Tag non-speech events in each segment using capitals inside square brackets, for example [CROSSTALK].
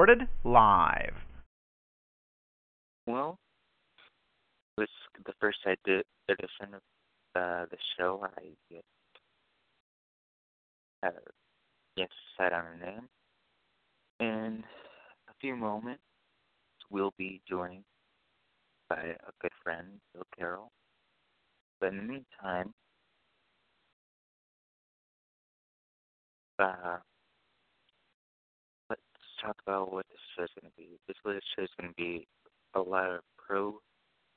Recorded live. Well, it was the first I did edition of uh, the show. I just, uh, yes, sat on a name. In a few moments, we'll be joined by a good friend, Bill Carroll. But in the meantime, uh, talk about what this show's going to be. This show's going to be a lot of pro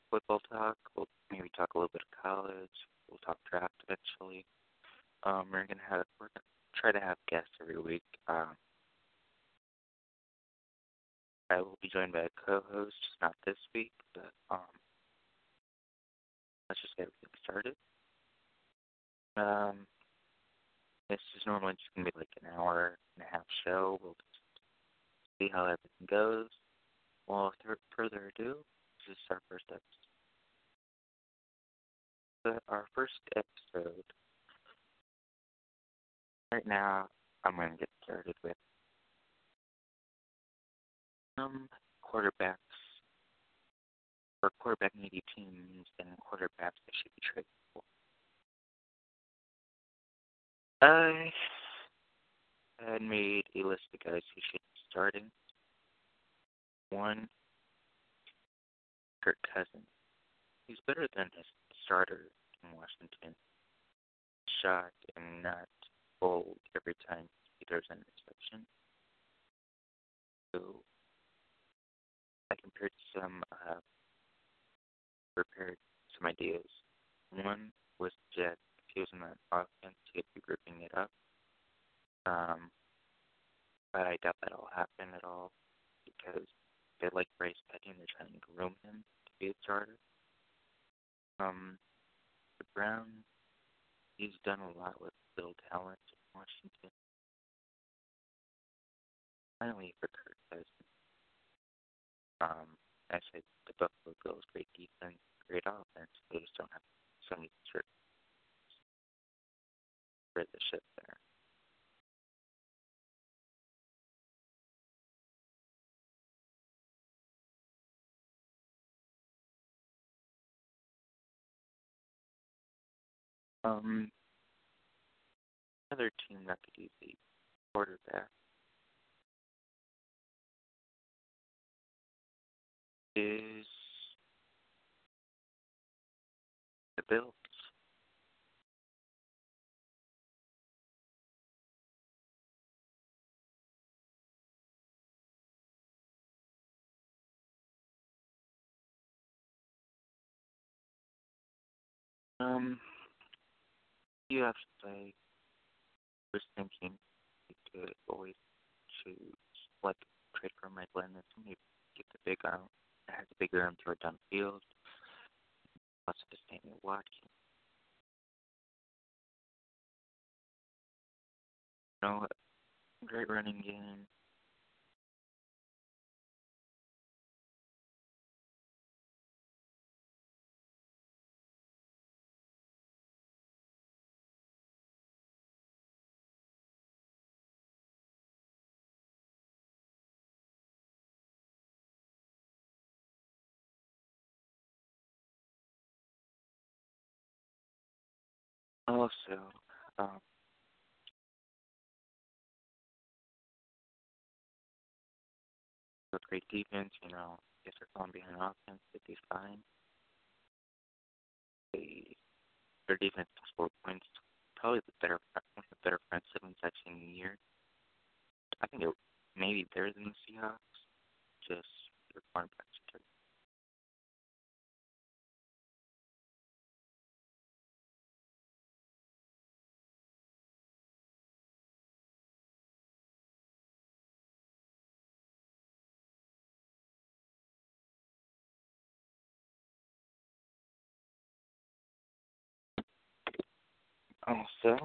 football talk. We'll maybe talk a little bit of college. We'll talk draft eventually. Um, we're gonna have we're gonna try to have guests every week. Um, I will be joined by a co-host, not this week, but um, let's just get everything started. Um, this is normally just gonna be like an hour and a half show. We'll see how everything goes. Well, without further ado, this is our first episode. Our first episode. Right now, I'm going to get started with some quarterbacks or quarterback needy teams and quarterbacks that should be traded for. I had made a list of guys who should be starting. One, Kirk Cousins. He's better than his starter in Washington. Shot and not bold every time he throws an interception. So I compared some uh, prepared some ideas. One was. If he was in that offense, he'd be ripping it up. Um, but I doubt that'll happen at all because they like Bryce Petty and they're trying to groom him to be a starter. Um, the Browns, he's done a lot with little talent in Washington. Finally, for Kirk Cousins, um, I said the Buffalo Bills, great defense, great offense. They just don't have somebody to sort rid the ship there. Um, another team that could use a quarterback is the Bills. Um, you have to say, was thinking you could always choose, like, trade for Mike Glennon, maybe get the big arm, has a bigger arm throw downfield, lots of Daniel Watkins. You know, great running game. Also, um, great defense, you know, if they're falling behind offense, they'd be fine. They, their defense can score points. Probably the better, one of the better front sevens I've seen in years. I think they're maybe better than the Seahawks. Just their cornerbacks are Also,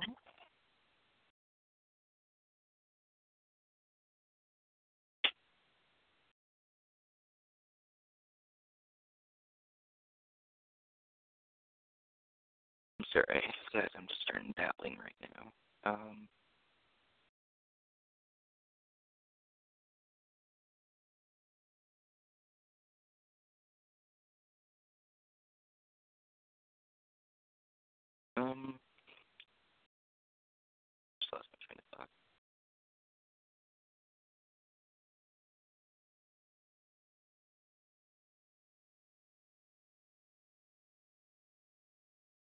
I'm sorry, guys, I'm just starting battling right now. Um, um,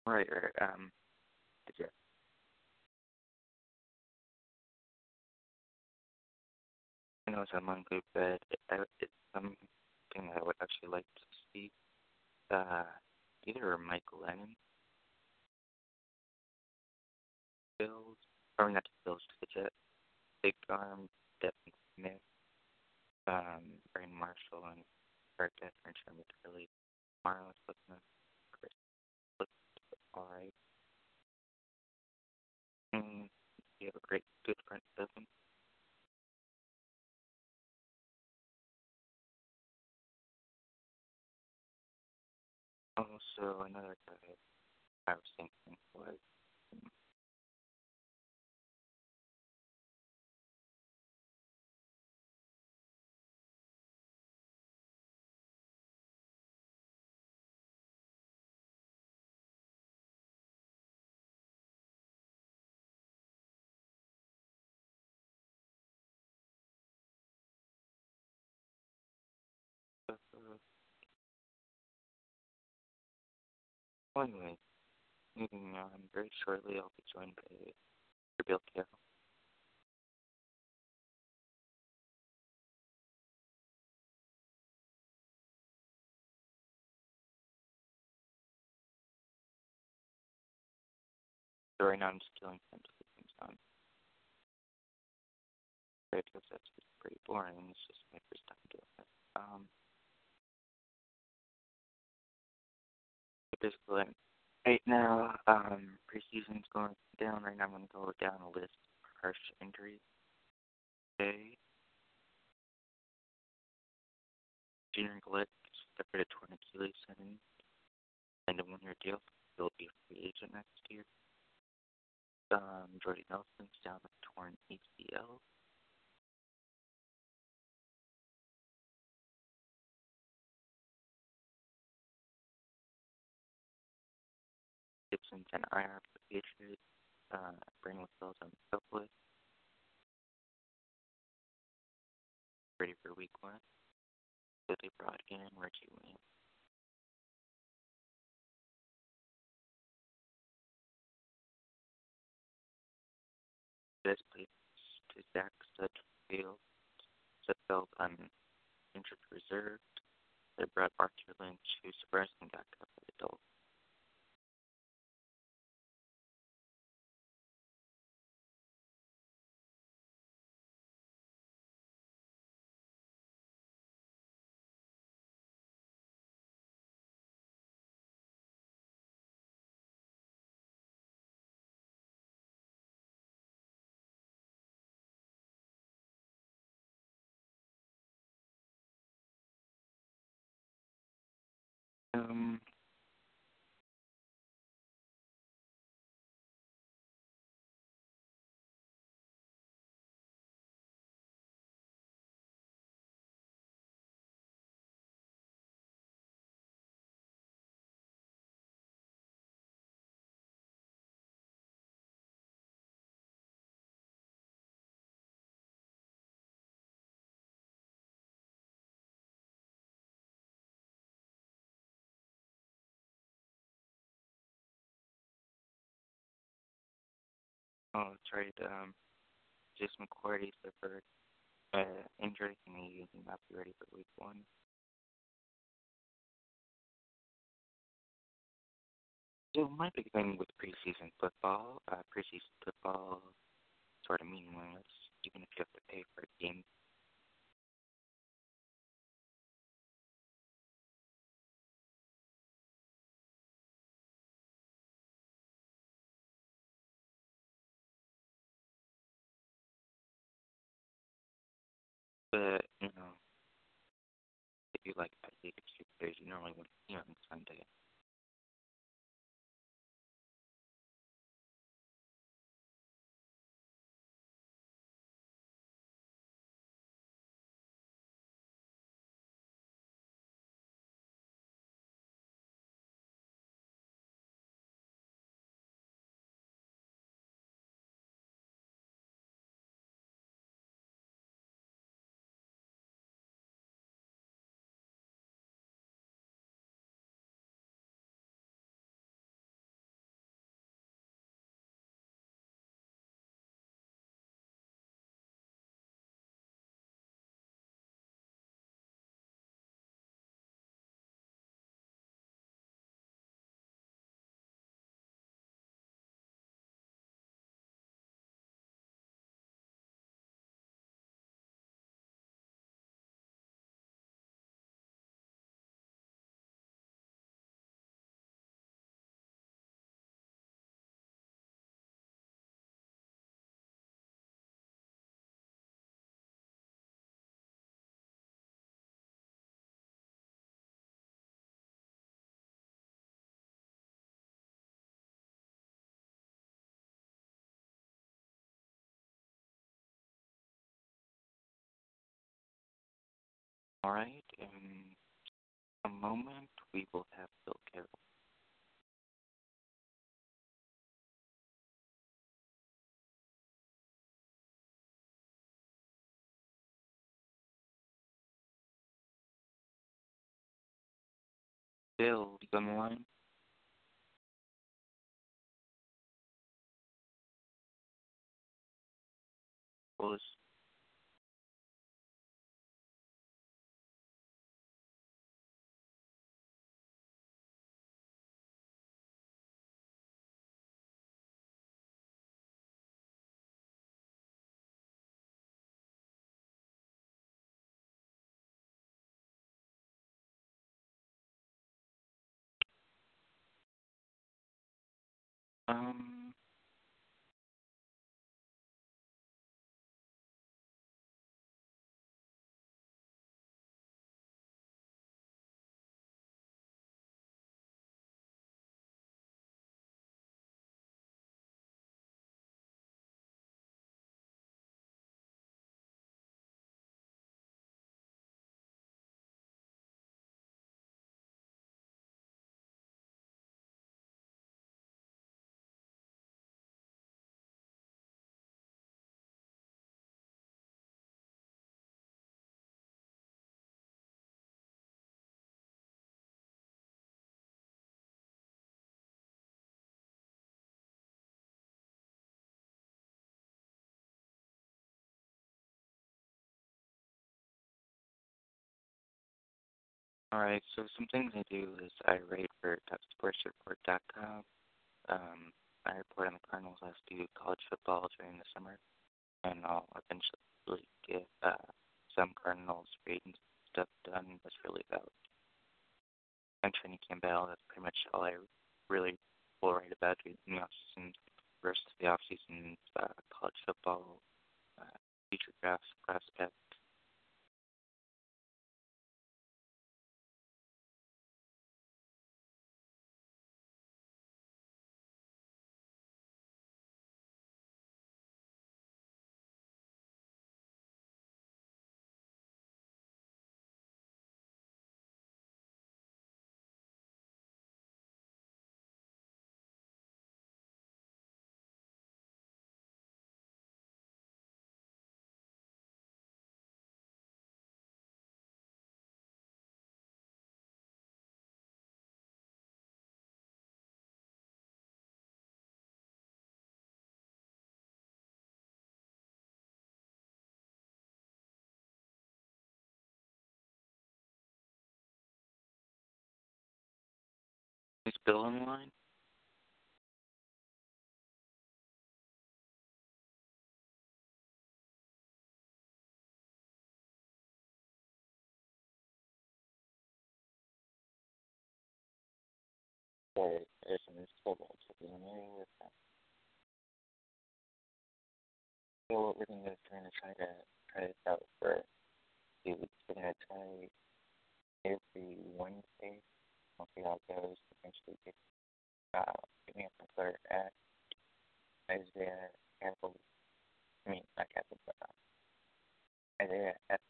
Right, right, um. I know it's a monthly. I- It's something I would actually like to see. Uh, either Mike Glennon Bills, or not Bills, the Jet, Big Arm, Devin Smith, um, Brandon Marshall, and Bert Catherine Sherman Turley, Marlon Smith, alright. Mm, you have a great, good front seven. Also, another guy I was thinking was well, anyway, moving on, very shortly I'll be joined by Bill Carroll. So right now I'm just killing time to get things done. Right, because that's pretty boring. It's just my first time doing it. Um, but basically, right now, um, preseason's going down. Right now, I'm going to go down a list of harsh injuries. Okay. Junior Galette suffered a torn Achilles tendon and a one-year deal. He'll be a free agent next year. Um, Jordy Nelson's down a torn ACL. Gibson's an IR Patriots. Uh, Brandon Wills on the list. Ready for week one. So they brought in Williams. This place to Zach Sudfeld, Sudfeld on injured reserve. They brought Arthur Lynch, who surprisingly got cut by the Dolphins. Oh, that's right. Um, Jason McCourty suffered uh, injury and he will not be ready for week one. So my big thing with preseason football, uh, preseason football sort of meaningless, even if you have to pay for a game. But, you know, if you like League of Super you normally would see on Sunday. All right. In a moment, we will have Bill Carroll. Bill, you on the line? Was Um. All right, so some things I do is I write for TopSportsReport.com. Um, I report on the Cardinals. I do college football during the summer, and I'll eventually get uh, some Cardinals reading stuff done. That's really about and training Campbell. That's pretty much all I really will write about in the off season. Rest of the off season, uh, college football, uh, future drafts, prospects Bill on the line? Sorry, there's some trouble with that. So what we're gonna do is trying to try to try this out for see, we're going to try every Wednesday. See how it goes. Eventually, get, uh, get me up Twitter at Isaiah Capital. I mean, not Capital, but uh, Isaiah F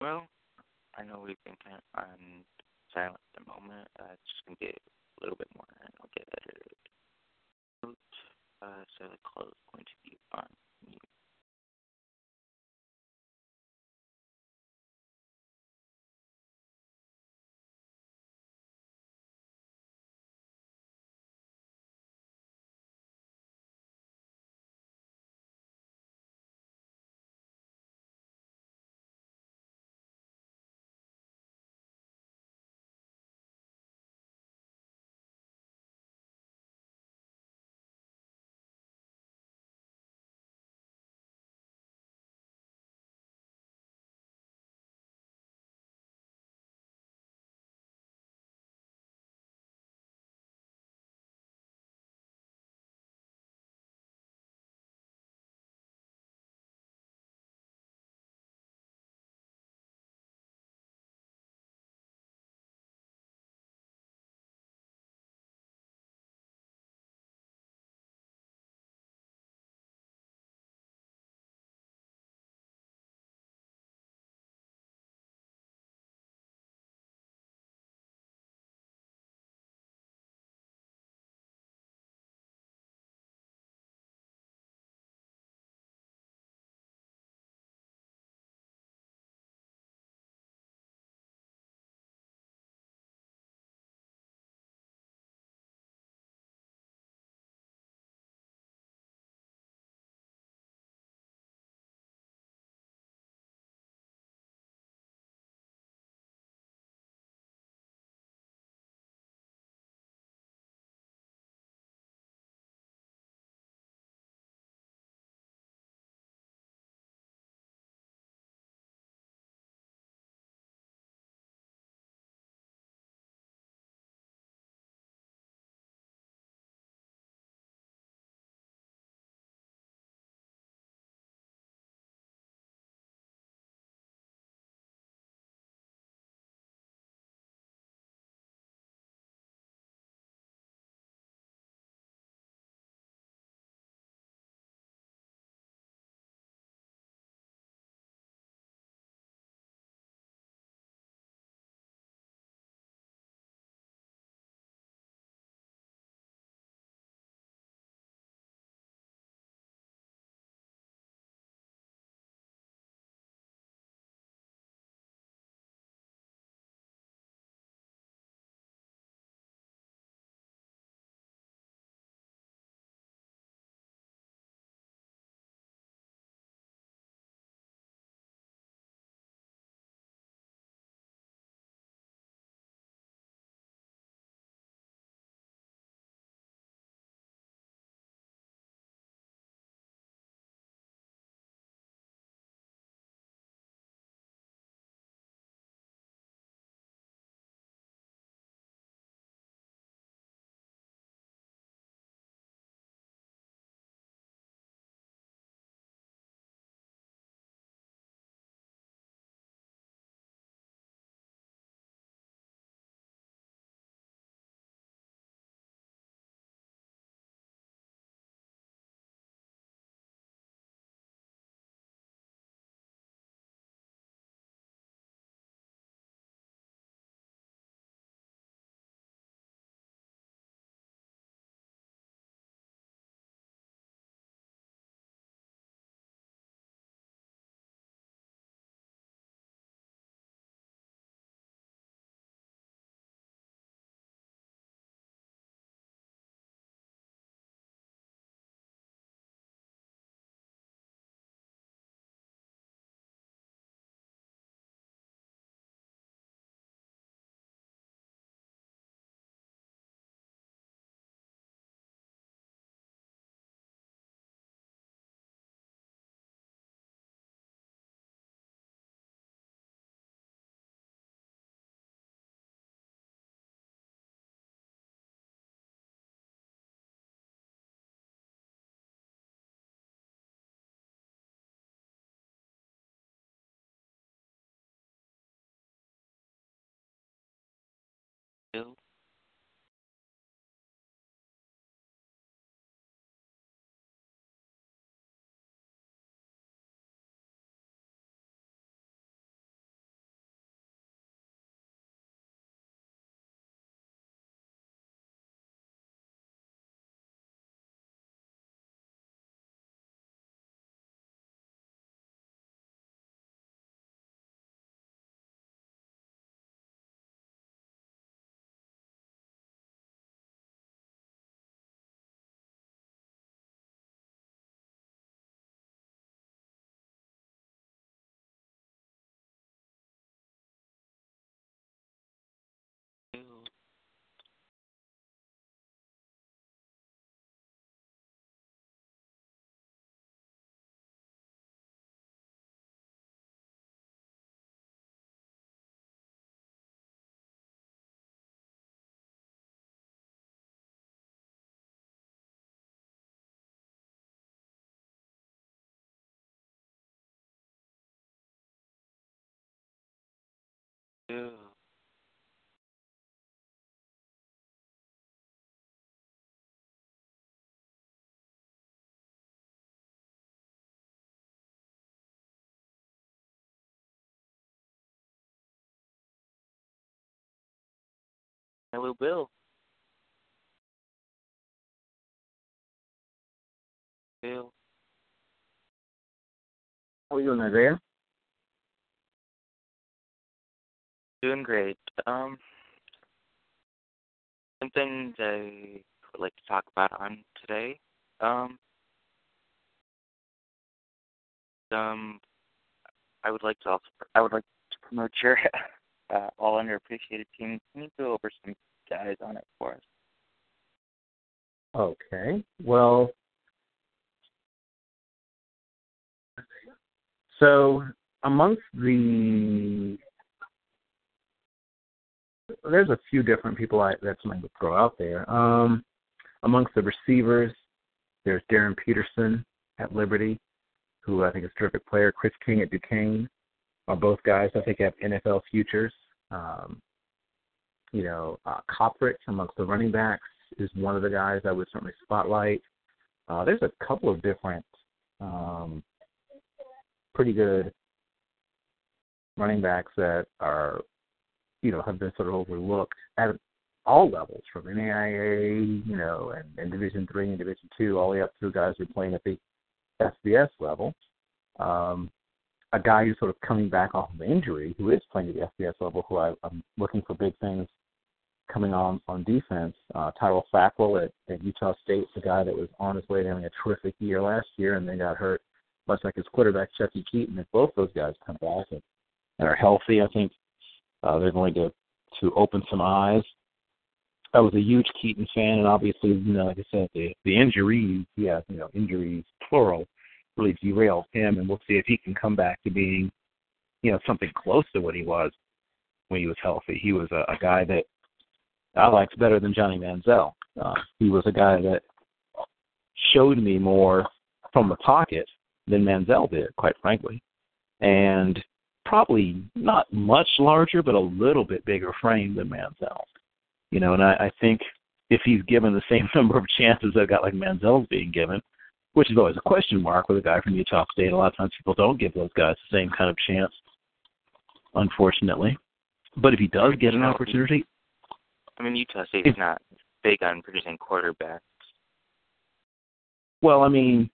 Well, I know we've been kind of on silent at the moment. Uh, just gonna be a little bit more, and I'll get edited. Uh, so the call is going to be on mute. Hello, Bill. Bill. How are you doing, Isaiah? Doing great. Um, some things I would like to talk about on today. Um, um, I would like to also I would like to promote your [LAUGHS] uh, all underappreciated team. Can you go over some guys on it for us? Okay. Well, so amongst the there's a few different people I that somebody would throw out there. Um, amongst the receivers, there's Darrin Peterson at Liberty, who I think is a terrific player. Chris King at Duquesne are both guys I think have NFL futures. Um, you know, uh, amongst the running backs is one of the guys I would certainly spotlight. Uh, there's a couple of different um, pretty good running backs that are, you know, have been sort of overlooked at all levels, from NAIA, you know, and, and Division three and Division two, all the way up through guys who are playing at the FBS level. Um, a guy who's sort of coming back off of injury, who is playing at the FBS level, who I, I'm looking for big things coming on on defense. Uh, Kyler Fackrell at, at Utah State, the guy that was on his way to having a terrific year last year and then got hurt, much like his quarterback Chuckie Keeton. If both those guys come back and, and are healthy, I think uh, they're going to to open some eyes. I was a huge Keaton fan, and obviously, you know, like I said, the the injuries, yeah, you know, injuries plural, really derailed him, and we'll see if he can come back to being, you know, something close to what he was when he was healthy. He was a, a guy that I liked better than Johnny Manziel. Uh, he was a guy that showed me more from the pocket than Manziel did, quite frankly, and probably not much larger, but a little bit bigger frame than Manziel. You know, and I, I think if he's given the same [LAUGHS] number of chances that a guy like Manziel's being given, which is always a question mark with a guy from Utah State. A lot of times people don't give those guys the same kind of chance, unfortunately. But if he does get an opportunity, I mean, Utah State is not big on producing quarterbacks. well, I mean,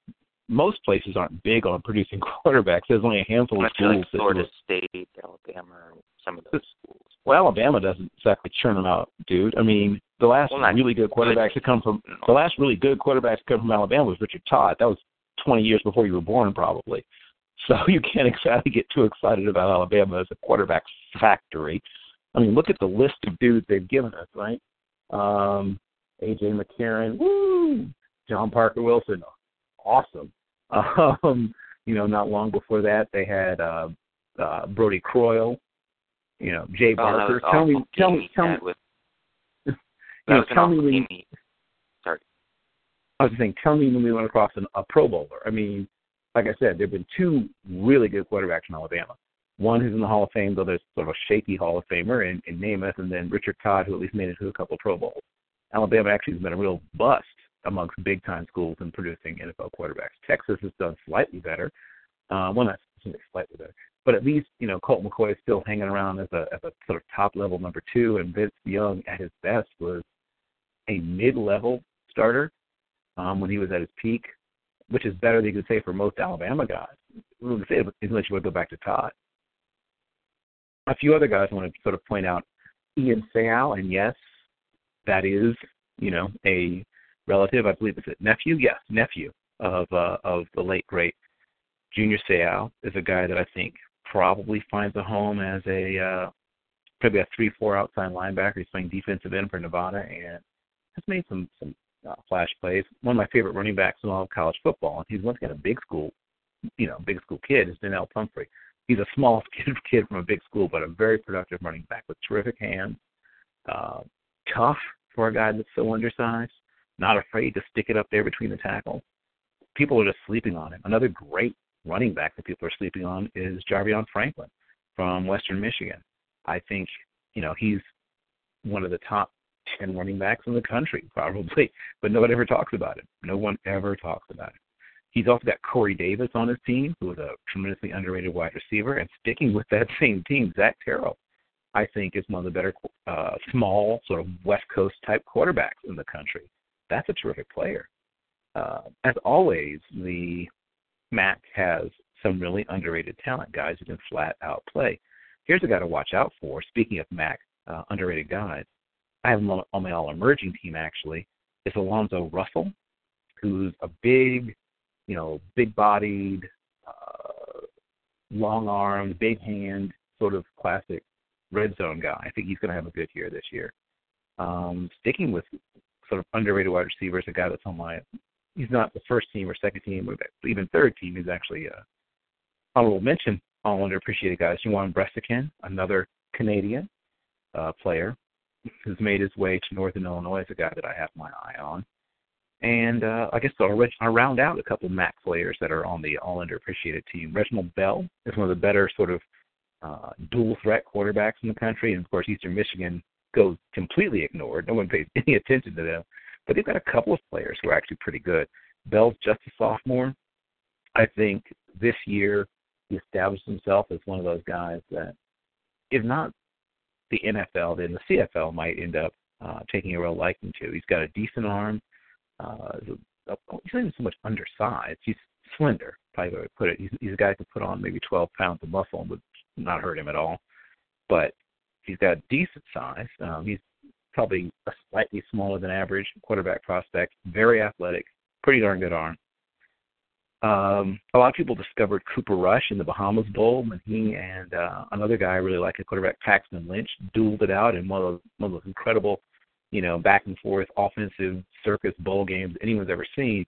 most places aren't big on producing [LAUGHS] quarterbacks. There's only a handful of I feel schools like that Florida it. State, Alabama, or some of those schools. Well, Alabama doesn't exactly churn them out, dude. I mean, the last Well, really good quarterback to come from the last really good quarterback to come from Alabama was Richard Todd. That was 20 years before you were born, probably. [LAUGHS] So you can't exactly get too excited about Alabama as a quarterback factory. I mean, look at the list of dudes they've given us, right? Um, AJ McCarron, woo! John Parker Wilson, awesome. [LAUGHS] Um, you know, not long before that, they had uh, uh, Brody Croyle. You know, Jay Oh, Barker. was tell me, [LAUGHS] tell me, tell me. With, You know, tell me when you, Sorry. I was saying, tell me when we went across an, a Pro Bowler. I mean, like I said, there have been two really good quarterbacks in Alabama. One who's in the Hall of Fame, though there's sort of a shaky Hall of Famer in, in Namath, and then Richard Todd, who at least made it to a couple of Pro Bowls. Alabama actually has been a real bust amongst big time schools in producing NFL quarterbacks. Texas has done slightly better. Uh, well, not slightly better, but at least you know Colt McCoy is still hanging around as a as a sort of top level number two, and Vince Young at his best was a mid level starter um, when he was at his peak, which is better than you could say for most Alabama guys. Unless you would go back to Todd. A few other guys I want to sort of point out. Ian Seau, and yes, that is you know a relative. I believe it's a nephew. Yes, nephew of uh, of the late great Junior Seau is a guy that I think probably finds a home as a uh, probably a three four outside linebacker. He's playing defensive end for Nevada and has made some some uh, flash plays. One of my favorite running backs in all of college football, and he's once again a big school, you know, big school kid is Donnel Pumphrey. He's a small [LAUGHS] kid kid from a big school, but a very productive running back with terrific hands, uh, tough for a guy that's so undersized, not afraid to stick it up there between the tackles. People are just sleeping on him. Another great running back that people are sleeping on is Jarvion Franklin from Western Michigan. I think, you know, he's one of the top 10 running backs in the country, [LAUGHS] probably, but no one ever talks about it. No one ever talks about him. He's also got Corey Davis on his team, who is a tremendously underrated wide receiver. And sticking with that [LAUGHS] same team, Zach Terrell, I think, is one of the better uh, small, sort of West Coast type quarterbacks in the country. That's a terrific player. Uh, as always, the MAC has some really underrated talent, guys who can flat out play. Here's a guy to watch out for. Speaking of MAC uh, underrated guys, I have him on my all emerging team actually. Is Alonzo Russell, who's a big, you know, big bodied, uh, long armed, big hand, sort of classic red zone guy. I think he's going to have a good year this year. Um, sticking with sort of underrated wide receivers, a guy that's on my he's not the first team or second team or even third team. He's actually a honorable mention, all underappreciated guys. Juwan Brescacin, another Canadian uh, player who's made his way to Northern Illinois, is a guy that I have my eye on. And uh, I guess I'll, I'll round out a couple MAC players that are on the all underappreciated team. Reginald Bell is one of the better sort of uh, dual threat quarterbacks in the country, and of course Eastern Michigan goes completely ignored. No one pays [LAUGHS] any attention to them. But they've got a couple of players who are actually pretty good. Bell's just a sophomore. I think this year he established himself as one of those guys that, if not the NFL, then the CFL might end up uh, taking a real liking to. He's got a decent arm. Uh, he's not even so much undersized. He's slender, probably to put it. He's, he's a guy who can put on maybe 12 pounds of muscle and would not hurt him at all. But he's got decent size. Um, he's probably a slightly smaller than average quarterback prospect, very athletic, pretty darn good arm. Um, a lot of people discovered Cooper Rush in the Bahamas Bowl when he and uh, another guy I really like, a quarterback Paxton Lynch, dueled it out in one of those, one of those incredible, you know, back and forth offensive circus bowl games anyone's ever seen.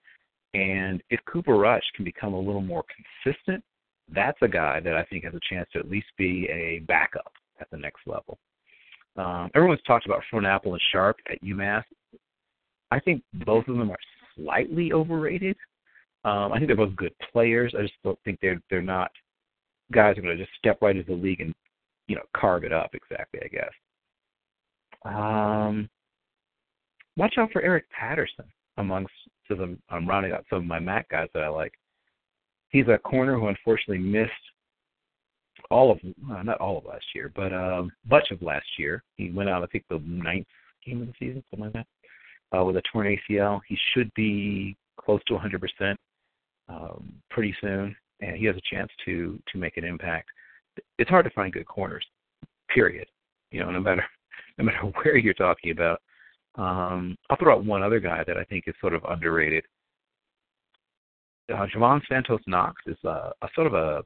And if Cooper Rush can become a little more consistent, that's a guy that I think has a chance to at least be a backup at the next level. Um, everyone's talked about Apple and Sharpe at UMass. I think both of them are slightly overrated. Um, I think they're both good players. I just don't think they're they're not guys who are going to just step right into the league and you know carve it up exactly. I guess. Um, watch out for Eric Patterson amongst some. I'm rounding out some of my MAC guys that I like. He's a corner who unfortunately missed all of uh, not all of last year, but um, much of last year. He went out, I think, the ninth game of the season, something like that, uh, with a torn ACL. He should be close to 100% um, pretty soon, and he has a chance to to make an impact. It's hard to find good corners, period. You know, no matter [LAUGHS] no matter where you're talking about. Um, I'll throw out one other guy that I think is sort of underrated. Uh, Jovan Santos Knox is uh, a sort of a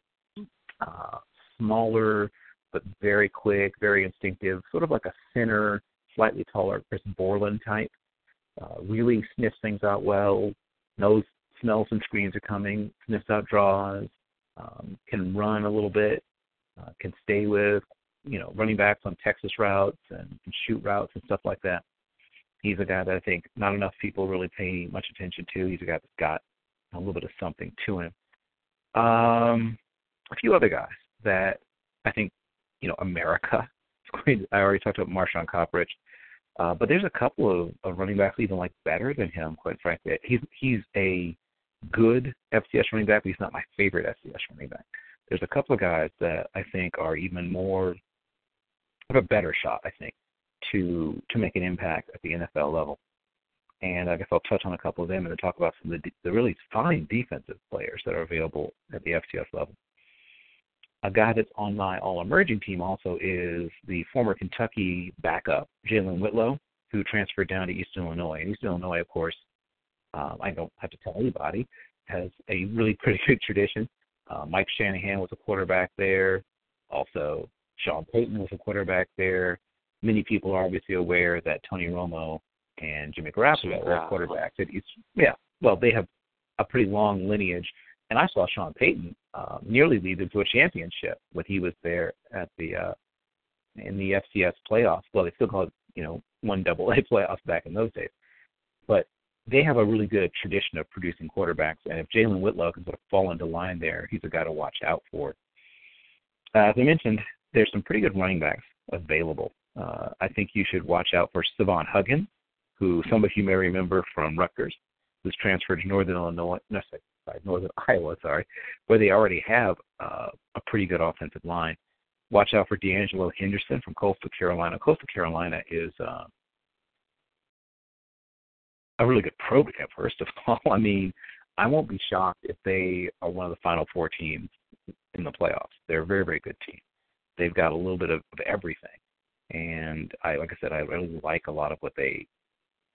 uh, smaller but very quick, very instinctive, sort of like a thinner, slightly taller Chris Borland type. Uh, really sniffs things out well, knows smells when screens are coming, sniffs out draws, um, can run a little bit, uh, can stay with you know running backs on Texas routes and, and shoot routes and stuff like that. He's a guy that I think not enough people really pay much attention to. He's a guy that's got a little bit of something to him. Um, a few other guys that I think you know America. [LAUGHS] I already talked about Marshaun Coprich, uh, but there's a couple of, of running backs even like better than him. Quite frankly, he's he's a good FCS running back, but he's not my favorite FCS running back. There's a couple of guys that I think are even more have a better shot, I think, to to make an impact at the NFL level. And I guess I'll touch on a couple of them and then talk about some of the, the really fine defensive players that are available at the FCS level. A guy that's on my All Emerging team also is the former Kentucky backup Jalen Whitlow, who transferred down to Eastern Illinois. And Eastern Illinois, of course, um, I don't have to tell anybody, has a really [LAUGHS] pretty good tradition. Uh, Mike Shanahan was a quarterback there. Also, Sean Payton was a quarterback there. Many people are obviously aware that Tony Romo and Jimmy Garoppolo were quarterbacks at East. Yeah, well, they have a pretty long lineage. And I saw Sean Payton uh, nearly lead them to a championship when he was there at the uh, in the FCS playoffs. Well, they still called it, you know, one double A [LAUGHS] playoffs back in those days. But they have a really good tradition of producing quarterbacks, and if Jalen Whitlow can sort of fall into line there, he's a guy to watch out for. Uh, as I mentioned, there's some pretty good running backs available. Uh, I think you should watch out for Savon Huggins, who some of you may remember from Rutgers, who's transferred to Northern Illinois, no, sorry, Northern [LAUGHS] Iowa, sorry, where they already have uh, a pretty good offensive line. Watch out for De'Angelo Henderson from Coastal Carolina. Coastal Carolina is uh, a really good program, first of [LAUGHS] all. I mean, I won't be shocked if they are one of the final four teams in the playoffs. They're a very, very good team. They've got a little bit of, of everything, and I, like I said, I really like a lot of what they,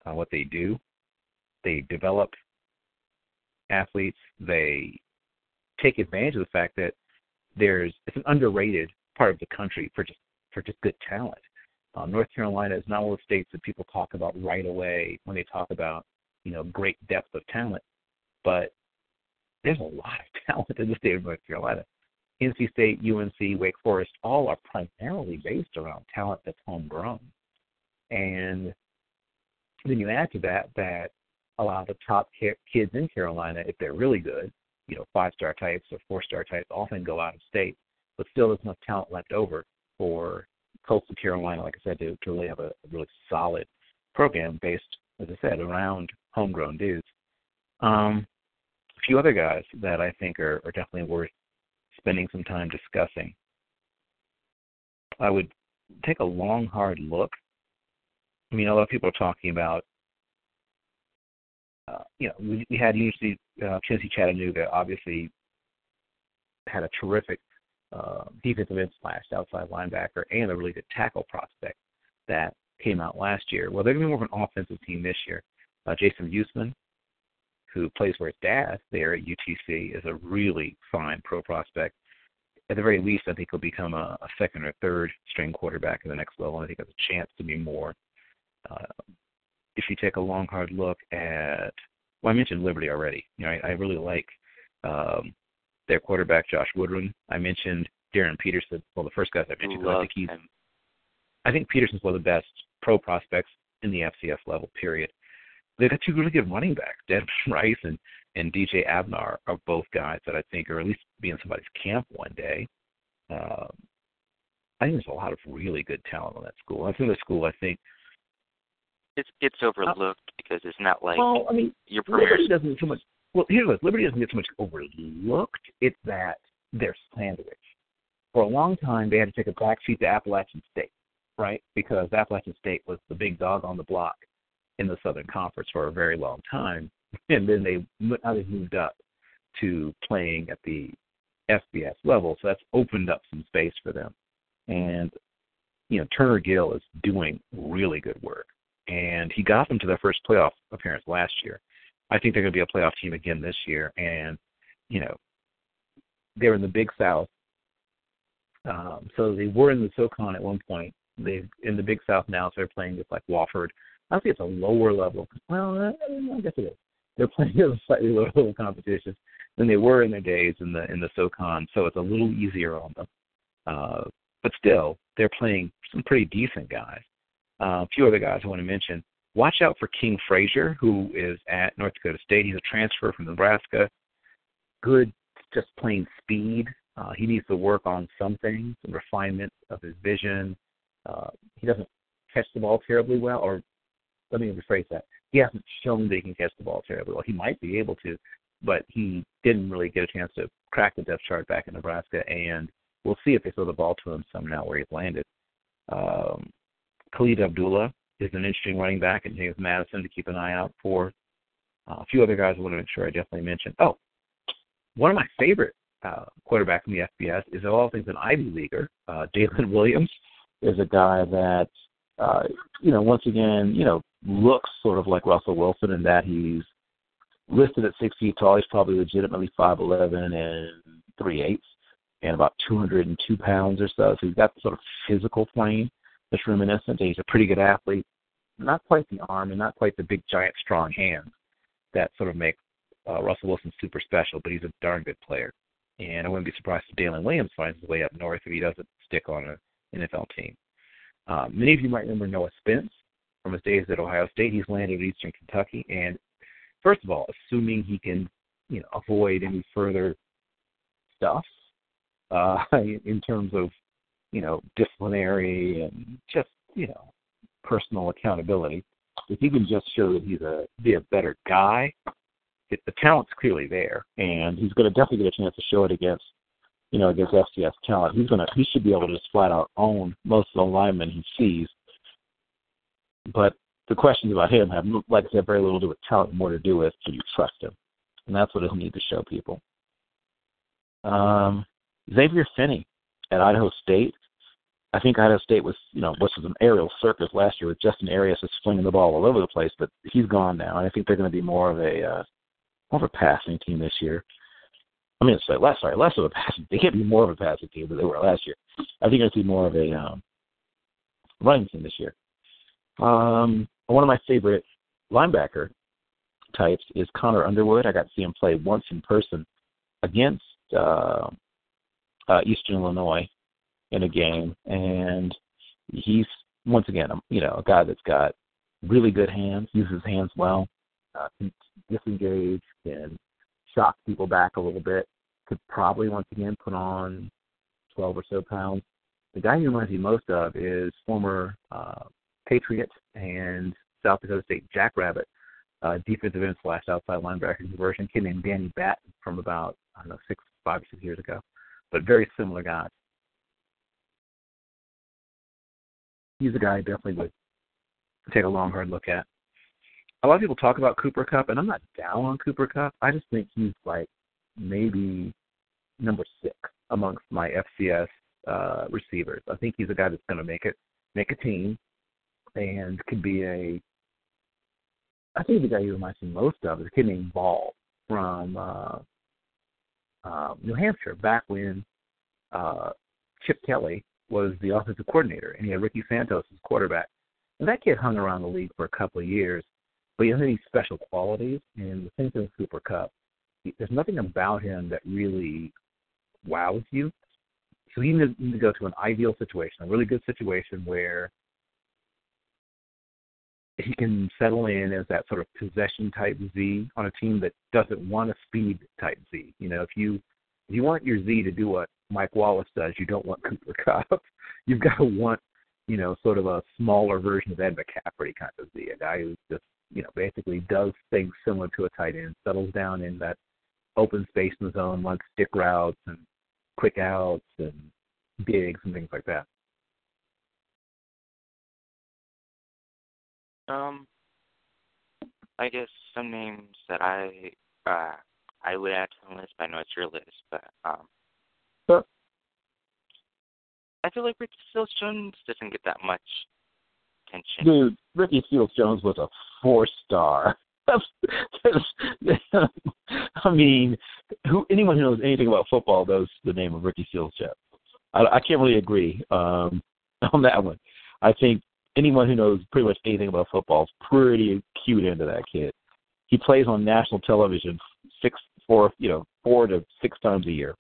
uh, what they do. They develop athletes. They take advantage of the fact that there's it's an underrated part of the country for just for just good talent. Uh, North Carolina is not one of the states that people talk about right away when they talk about, you know, great depth of talent. But there's a lot of [LAUGHS] talent in the state of North Carolina. NC State, UNC, Wake Forest, all are primarily based around talent that's homegrown. And then you add to that that a lot of the top kids in Carolina, if they're really good, you know, five star types or four star types, often go out of state, but still there's enough talent left over for Coastal Carolina, like I said, to, to really have a, really solid program based, as I said, around homegrown dudes. Um, a few other guys that I think are, are definitely worth spending some time discussing. I would take a long, hard look. I mean, a lot of people are talking about, uh, you know, we, we had University uh, Tennessee Chattanooga obviously had a terrific uh, defensive end slash outside linebacker and a really good tackle prospect that came out last year. Well, they're going to be more of an offensive team this year. Uh, Jacob Huesman, who plays for his dad there at UTC, is a really fine pro prospect. At the very least, I think he'll become a, a second or third string quarterback at the next level. I think has a chance to be more. Uh, if you take a long, hard look at, well, I mentioned Liberty already. You know, I, I really like um, their quarterback Josh Woodrum. I mentioned Darrin Peterson. Well, the first guys I mentioned. I think he's. Him. I think Peterson's one of the best pro prospects in the FCS level. Period. They've got two really good running backs. Devin [LAUGHS] Rice and and DJ Abnar are both guys that I think are at least be in somebody's camp one day. Um, I think there's a lot of really good talent on that school. I think the school. I think it's it's overlooked uh, because it's not like well, I mean, your premier Liberty doesn't so much well, here's what Liberty doesn't get so much overlooked. It's that they're sandwiched. For a long time, they had to take a backseat to Appalachian State, right? Because Appalachian State was the big dog on the block in the Southern Conference for a very long time, and then they now they've moved up to playing at the FBS level, so that's opened up some space for them. And you know, Turner Gill is doing really good work, and he got them to their first playoff appearance last year. I think they're going to be a playoff team again this year. And, you know, they're in the Big South. Um, so they were in the SoCon at one point. They're in the Big South now, so they're playing with like Wofford. I think it's a lower level. Well, I guess it is. They're playing a slightly [LAUGHS] lower level competition than they were in their days in the in the SoCon, so it's a little easier on them. Uh, but still, they're playing some pretty decent guys. Uh, a few other guys I want to mention. Watch out for King Frazier, who is at North Dakota State. He's a transfer from Nebraska. Good, just plain speed. Uh, he needs to work on some things, some refinement of his vision. Uh, he doesn't catch the ball terribly well, or let me rephrase that. He hasn't shown that he can catch the ball terribly well. He might be able to, but he didn't really get a chance to crack the depth chart back in Nebraska. And we'll see if they throw the ball to him some now where he's landed. Um, Khalid Abdullah is an interesting running back, and James Madison to keep an eye out for. Uh, a few other guys I want to make sure I definitely mention. Oh, one of my favorite uh, quarterback in the FBS is of all things an Ivy leaguer. Uh, Dalyn Williams is a guy that, uh, you know, once again, you know, looks sort of like Russell Wilson in that he's listed at six feet tall. He's probably legitimately five eleven and three eighths, and about two hundred and two pounds or so. So he's got sort of physical frame that's reminiscent. And he's a pretty good athlete. Not quite the arm and not quite the big, giant, strong hands that sort of make uh, Russell Wilson super special, but he's a darn good player. And I wouldn't be surprised if Dalyn Williams finds his way up north if he doesn't stick on an NFL team. Um, many of you might remember Noah Spence from his days at Ohio State. He's landed at Eastern Kentucky, and first of all, assuming he can, you know, avoid any further stuff uh, [LAUGHS] in terms of, you know, disciplinary and just, you know, personal accountability. If he can just show that he's a be a better guy, it, the talent's clearly there, and he's going to definitely get a chance to show it against, you know, against FCS talent. He's going to he should be able to just flat out own most of the linemen he sees. But the questions about him have, like I said, very little to do with talent, more to do with do you trust him, and that's what he'll need to show people. Um, Xavier Finney at Idaho State. I think Idaho State was, you know, was an aerial circus last year with Justin Arias just flinging the ball all over the place, but he's gone now. And I think they're going to be more of a uh, more of a passing team this year. I mean, sorry, less sorry, less of a [LAUGHS] passing. They can't be more of a passing team than they were last year. I think I see more of a um, running team this year. Um, one of my favorite linebacker types is Connor Underwood. I got to see him play once in person against uh, uh, Eastern Illinois in a game, and he's once again, you know, a guy that's got really good hands, uses his hands well, uh, can disengage, can shock people back a little bit. Could probably once again put on 12 or so pounds. The guy he reminds me most of is former uh, Patriot and South Dakota State Jackrabbit uh, defensive end slash outside linebacker conversion kid named Danny Batten from about I don't know six, five or six years ago, but very similar guys. He's a guy I definitely would take a long hard look at. A lot of people talk about Cooper Kupp, and I'm not down on Cooper Kupp. I just think he's like maybe number six amongst my FCS uh, receivers. I think he's a guy that's going to make it, make a team, and could be a. I think the guy he reminds me most of is a kid named Ball from uh, uh, New Hampshire back when uh, Chip Kelly was the offensive coordinator, and he had Ricky Santos as quarterback. And that kid hung around the league for a couple of years, but he has these special qualities. And the same thing with Cooper Kupp. There's nothing about him that really wows you. So he needs to go to an ideal situation, a really good situation where he can settle in as that sort of possession type Z on a team that doesn't want a speed type Z. You know, if you if you want your Z to do what Mike Wallace does, you don't want [LAUGHS] Cooper Kupp. You've got to want, you know, sort of a smaller version of Ed McCaffrey kind of Z, a guy who just, you know, basically does things similar to a tight end, settles down in that open space in the zone, runs stick routes and quick outs and digs and things like that. Um, I guess some names that I uh I would add to the list. I know it's your list, but um, sure. I feel like Ricky Seals Jones doesn't get that much attention. Dude, Ricky Seals Jones was a four star. [LAUGHS] I mean, who anyone who knows anything about football knows the name of Ricky Seals Jones. I, I can't really agree um, [LAUGHS] on that one. I think anyone who knows pretty much anything about football is pretty cute into that kid. He plays on national television six, four, you know, four to six times a year.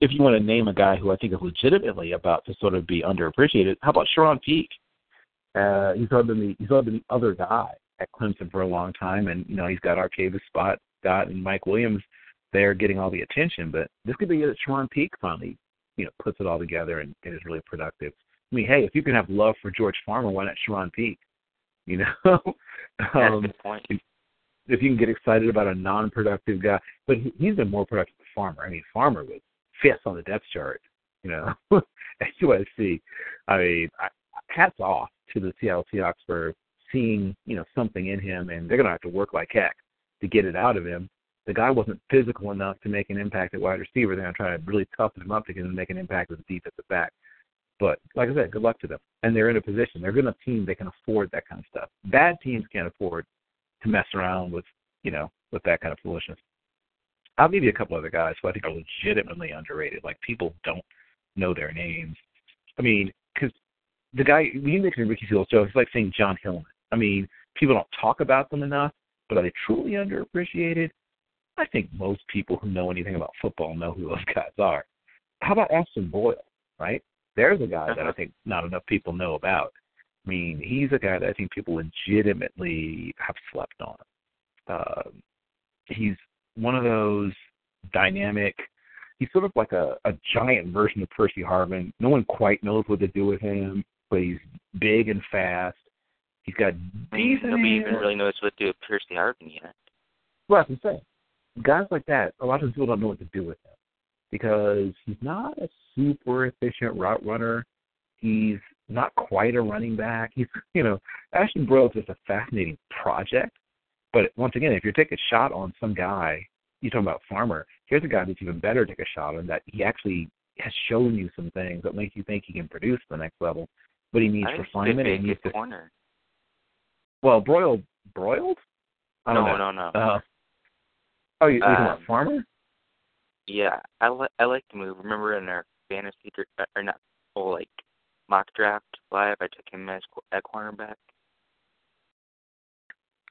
If you want to name a guy who I think is legitimately about to sort of be underappreciated, how about Charone Peake? Uh, he's sort of been the he's sort of been the other guy at Clemson for a long time, and you know he's got Artavis Spot, Scott, and Mike Williams they're getting all the attention. But this could be that Charone Peake finally, you know, puts it all together and, and is really productive. I mean, hey, if you can have love for George Farmer, why not Charone Peake? You know, [LAUGHS] That's um, point. if you can get excited about a non-productive guy, but he, he's been more productive than Farmer. I mean, Farmer was fifth on the depth chart, you know, [LAUGHS] at USC. I mean, I, hats off to the Seattle Seahawks for seeing, you know, something in him, and they're going to have to work like heck to get it out of him. The guy wasn't physical enough to make an impact at wide receiver. They're going to try to really toughen him up to get him to make an impact as a defensive back. But like I said, good luck to them. And they're in a position. They're a good enough team. They can afford that kind of stuff. Bad teams can't afford to mess around with, you know, with that kind of foolishness. I'll give you a couple other guys who I think are legitimately underrated. Like people don't know their names. I mean, because the guy when you mention Ricky Seals Joe, it's like saying John Hillman. I mean, people don't talk about them enough, but are they truly underappreciated? I think most people who know anything about football know who those [LAUGHS] guys are. How about Ashton Boyle, right? There's a guy that I think not enough people know about. I mean, he's a guy that I think people legitimately have slept on. Uh, he's one of those dynamic. He's sort of like a, a giant version of Percy Harvin. No one quite knows what to do with him, but he's big and fast. He's got I mean, decent. nobody even really knows what to do with Percy Harvin yet. Well, that's what I'm saying. Guys like that, a lot of people don't know what to do with him because he's not a super efficient route runner. He's not quite a running back. He's, [LAUGHS] you know, Ashton Boyle is just a fascinating project. But once again, if you take a shot on some guy, you're talking about Farmer. Here's a guy that's even better to take a shot on that he actually has shown you some things that make you think he can produce the next level. But he needs I think he could refinement. be a and He needs to. corner. Well, broiled, broiled. I don't No, know. no, no. Uh, oh, you, you talking about Um, Farmer? Yeah, I like I like the move. Remember in our fantasy dr- uh, or not, oh like mock draft live, I took him as qu- at cornerback.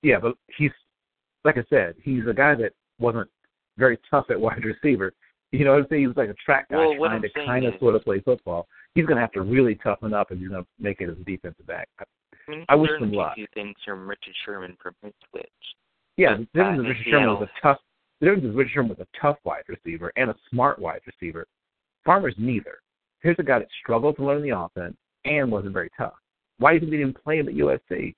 Yeah, but he's like I said, he's a guy that wasn't very tough at wide [LAUGHS] receiver. You know what I'm saying? He was like a track guy Well, trying to kind of sort of play football. He's going to have to really toughen up if he's going to make it as a defensive back. I mean, I wish him a luck. few things from Richard Sherman from his switch. Yeah, But, uh, is in Richard Sherman was a tough. The difference is Richard Sherman was a tough wide receiver and a smart wide receiver. Farmer's neither. Here's a guy that struggled to learn the offense and wasn't very tough. Why do you think they didn't play him at USC?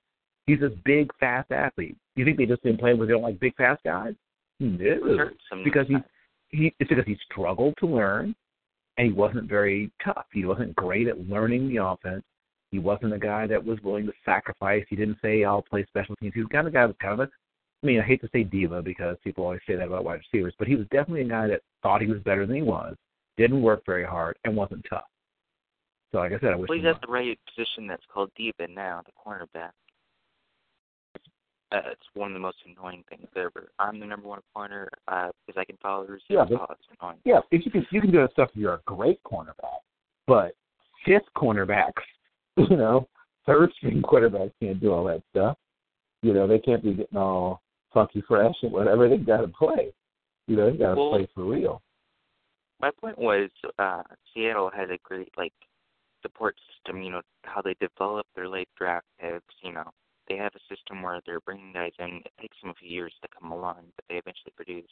He's this big, fast athlete. You think they just didn't play him because they don't like big, fast guys? No, because he he it's because he struggled to learn and he wasn't very tough. He wasn't great at learning the offense. He wasn't a guy that was willing to sacrifice. He didn't say I'll play special teams. He was kind of a guy that was kind of a I mean, I hate to say diva because people always say that about wide receivers, but he was definitely a guy that thought he was better than he was, didn't work very hard, and wasn't tough. So like I said, I wish Well, he's at the right position that's called diva now, the cornerback. Uh, it's one of the most annoying things ever. I'm the number one corner uh, because I can follow the receiver. Yeah, but- it's annoying. Yeah, if you can you can do that stuff if you're a great cornerback. But fifth cornerbacks, [LAUGHS] you know, third string [LAUGHS] quarterbacks can't do all that stuff. You know, they can't be getting all funky fresh and whatever. They've got to play. You know, they've got to Well- play for real. My point was uh, Seattle has a great like support system. You know how they develop their late draft picks. You know they have a system where they're bringing guys in. It takes them a few years to come along, but they eventually produce.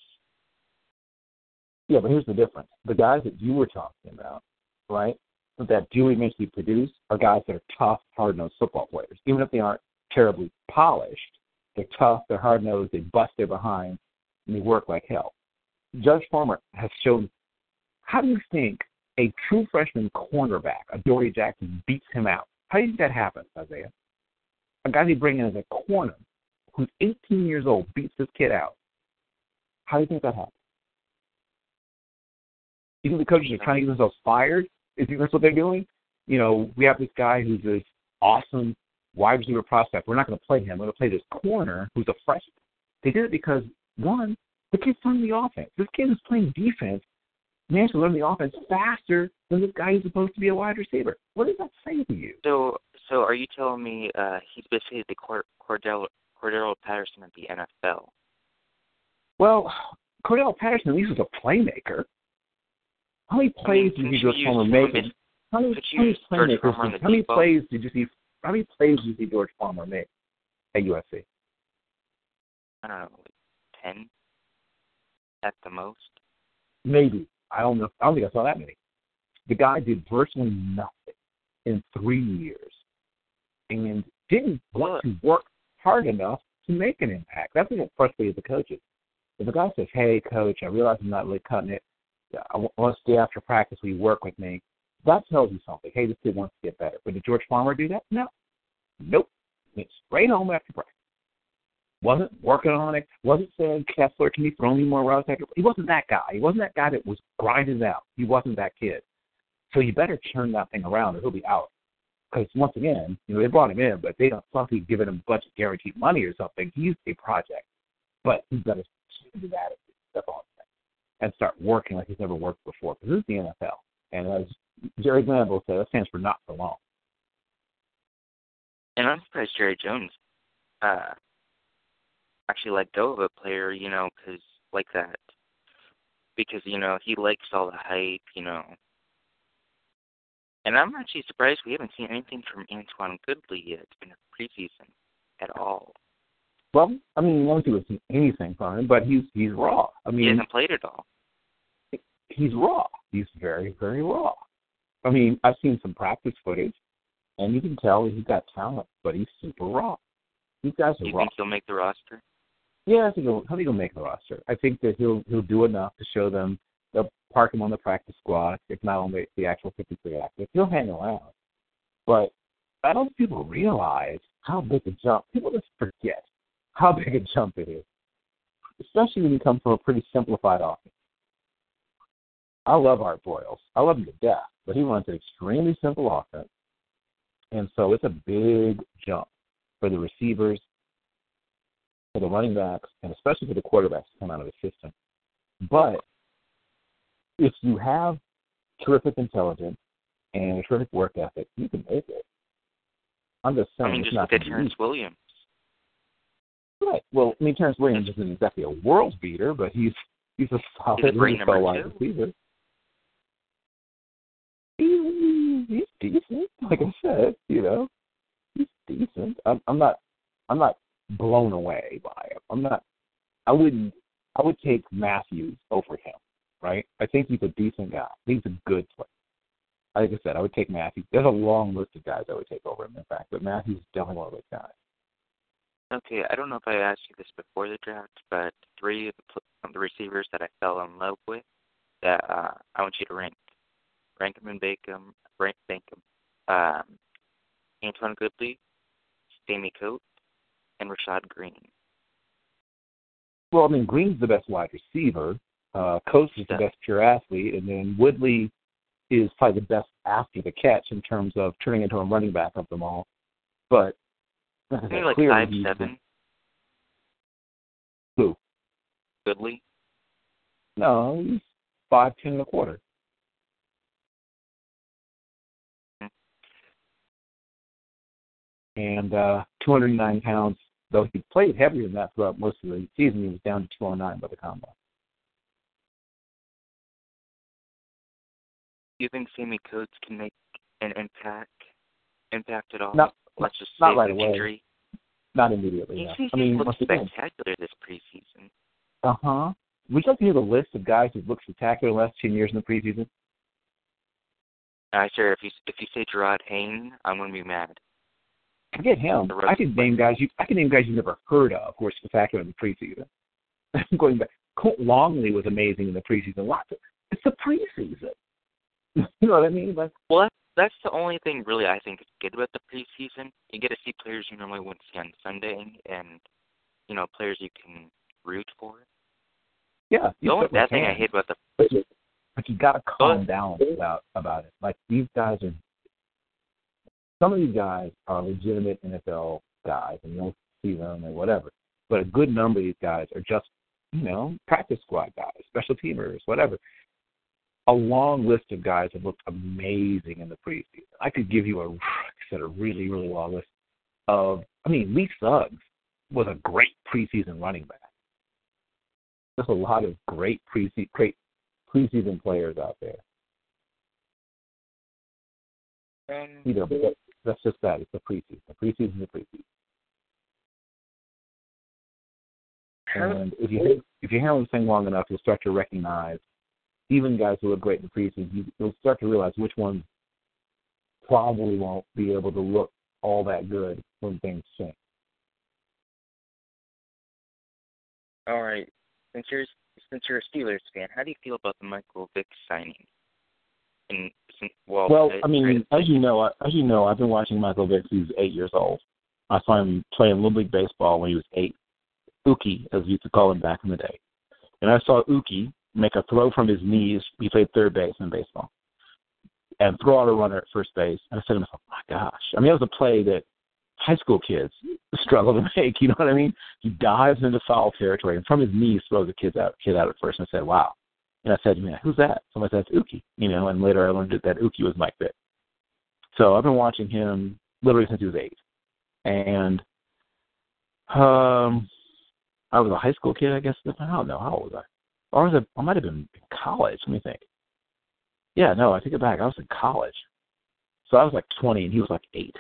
Yeah, but here's the difference. The guys that you were talking about, right, that do eventually produce are guys that are tough, hard nosed football players. Even if they aren't terribly polished, they're tough, they're hard nosed, they bust their behind, and they work like hell. Judge Farmer has shown how do you think a true freshman cornerback, Adoree' Jackson, beats him out? How do you think that happens, Isaiah? A guy they bring in as a corner who's 18 years old beats this kid out. How do you think that happens? You think the coaches are trying to get themselves fired? Is think that's what they're doing? You know, we have this guy who's this awesome wide receiver prospect. We're not going to play him. We're going to play this corner who's a freshman. They did it because one, the kid's learning the offense. This kid is playing defense managed to learn the offense faster than this guy who's supposed to be a wide receiver. What does that say to you? So, so are you telling me uh, he's basically the Cord- Cordell Cordero Patterson of the NFL? Well, Cordell Patterson at least was a playmaker. How many I mean, plays did you use Farmer make? How many, how many playmakers? Farmer on did- the How many plays did you see? How many plays did you see George Farmer make at USC? I don't know, ten. at the most. Maybe I don't know. I don't think I saw that many. The guy did virtually nothing in three years, and didn't want to work hard enough to make an impact. That's what frustrated the coaches. If a guy says, "Hey, coach, I realize I'm not really cutting it. I want to stay after practice. Will you work with me?" That tells you something. Hey, this kid wants to get better. But did George Farmer do that? No. Nope. Went straight home after practice. Wasn't working on it. Wasn't saying, Kessler, can you throw me more routes? He wasn't that guy. He wasn't that guy that was grinding out. He wasn't that kid. So you better turn that thing around or he'll be out. Because once again, you know, they brought him in, but they don't thought he'd given him a bunch of guaranteed money or something. He's a project. But he's got to change his attitude. That's all I'm. And start working like he's never worked before. Because this is the NFL. And as Jerry Glanville said, that stands for not for long. And I'm surprised Jerry Jones uh, actually let go of a player, you know, because like that, because you know he likes all the hype, you know. And I'm actually surprised we haven't seen anything from Antoine Goodley yet in the preseason at all. Well, I mean, think seen anything from him, but he's he's raw. I mean, he hasn't played at all. He's raw. He's very very raw. I mean, I've seen some practice footage, and you can tell he's got talent, but he's super raw. These guys are you raw. think he'll make the roster? Yeah, I think he'll, I think he'll make the roster. I think that he'll he'll do enough to show them. They'll park him on the practice squad, if not on the, the actual 53 active. He'll hang around. But I don't think people realize how big a jump. People just forget how [LAUGHS] big a jump it is, especially when you come from a pretty simplified offense. I love Art Briles. I love him to death, but he runs an extremely simple offense. And so it's a big jump for the receivers, for the running backs, and especially for the quarterbacks to come out of the system. But if you have terrific intelligence and a terrific work ethic, you can make it. I'm just saying. I mean, just look at Terrance. Williams. Right. Well, I mean, Terrance Williams isn't exactly a world beater, but he's he's a solid He's a great number wide two. receiver. He's, he's decent. Like I said, you know, he's decent. I'm, I'm not. I'm not blown away by him. I'm not. I wouldn't. I would take Matthews over him. Right. I think he's a decent guy. He's a good player. Like I said, I would take Matthews. There's a long list of guys I would take over him, in fact, but Matthews is definitely one of those guys. Okay, I don't know if I asked you this before the draft, but three of the, the receivers that I fell in love with that uh, I want you to rank. Rank them and them. Rank, bank them. Um, Antoine Goodley, Sammy Coates, and Rashad Greene. Well, I mean, Greene's the best wide receiver. Uh, Coates is the best pure athlete, and then Goodley is probably the best after the catch in terms of turning into a running back of them all. But I said, like five seven. Who? Goodley. No, he's five ten and a quarter. And uh, 209 pounds. Though he played heavier than that throughout most of the season, he was down to 209 by the combine. Do you think Sammy Coates can make an impact impact at all? Not- Let's just not say right away. injury. Not immediately. He No. I mean, to look once again, spectacular this preseason. Uh huh. Would you like to hear the list of guys who've looked spectacular the last ten years in the preseason? I sure if you if you say Jarryd Hayne, I'm gonna be mad. Forget him. I can name guys you I can name guys you've never heard of who are spectacular in the preseason. [LAUGHS] Going back, Colt Longley was amazing in the preseason. Lots of it's the preseason. [LAUGHS] you know what I mean? Like Well, that's, that's the only thing really I think is good about the preseason. You get to see players you normally wouldn't see on Sunday, and you know players you can root for. yeah, The you only bad thing I hate about the But you, but you got to calm But- down about about it. Like these guys are. Some of these guys are legitimate NFL guys, and you don't see them or whatever. But a good number of these guys are just, you know, practice squad guys, special teamers, whatever. A long list of guys have looked amazing in the preseason. I could give you a, like I said, a really, really long list of. I mean, Lee Suggs was a great preseason running back. There's a lot of great preseason, great preseason players out there. and You know, but that's just that. It's the preseason. The preseason is the preseason. And if you if you handle this thing long enough, you'll start to recognize even guys who look great in the preseason. You'll start to realize which ones probably won't be able to look all that good when things change. All right. Since you're since you're a Steelers fan, how do you feel about the Michael Vick signing? And well, well, I mean, as you know, as you know, I've been watching Michael Vick since he was eight years old. I saw him playing little league baseball when he was eight. Uki, as you used to call him back in the day. And I saw Uki make a throw from his knees. He played third base in baseball, and throw out a runner at first base. And I said to myself, "My gosh!" I mean, that was a play that high school kids [LAUGHS] struggle to make. You know what I mean? He dives into foul territory and from his knees throws the kid out kid out at first. And I said, "Wow." And I said, "Man, who's that?" Somebody said, "It's Uki." You know, and later I learned that Uki was Mike Vick. So I've been watching him literally since he was eight, and um, I was a high school kid, I guess. I don't know how old was I, or was I? I might have been in college. Let me think. Yeah, no, I take it back. I was in college, so I was like 20 and he was like eight.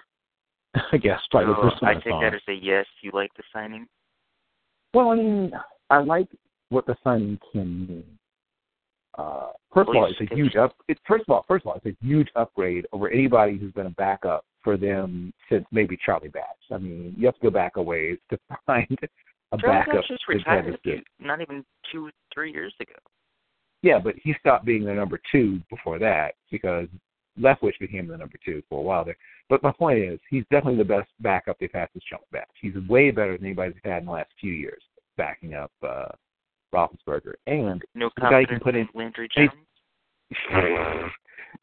[LAUGHS] I guess probably so the first I I take that as a yes. You like the signing? Well, I mean, I like what the signing can mean. Uh, first of all, it's a huge up. It's first of all, first of all, it's a huge upgrade over anybody who's been a backup for them since maybe Charlie Batch. I mean, you have to go back a ways to [LAUGHS] find a Charlie backup. Batch just retired not even two, three years ago. Yeah, but he stopped being the number two before that because Leftwich became the number two for a while there. But my point is, he's definitely the best backup they've had since Charlie Batch. He's way better than anybody's had in the last few years, backing up uh, Roethlisberger. And No The guy you can put in- Landry Jones.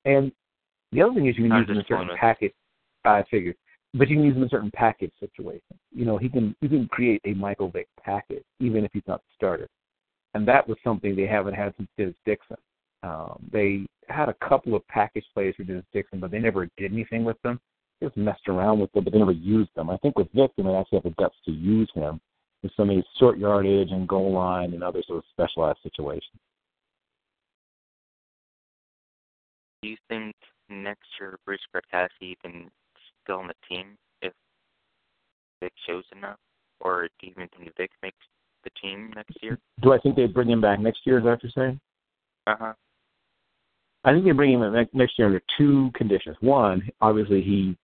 and the other thing is you can I'm use him in certain package. I figured, but you can use him in certain package situations. You know, he can you can create a Michael Vick package even if he's not the starter, and that was something they haven't had since Dennis Dixon. Um, they had a couple of package plays for Dennis Dixon, but they never did anything with them. Just messed around with them, but they never used them. I think with Vick, they might actually have the guts to use him in some of these short yardage and goal line and other sort of specialized situations. Do you think next year Bruce Gradkowski even still on the team if Vick shows enough, or do you even think Vick makes the team next year? Do I think they'd bring him back next year? Is that what you're saying? Uh huh. I think they bring him back next year under two conditions. One, obviously he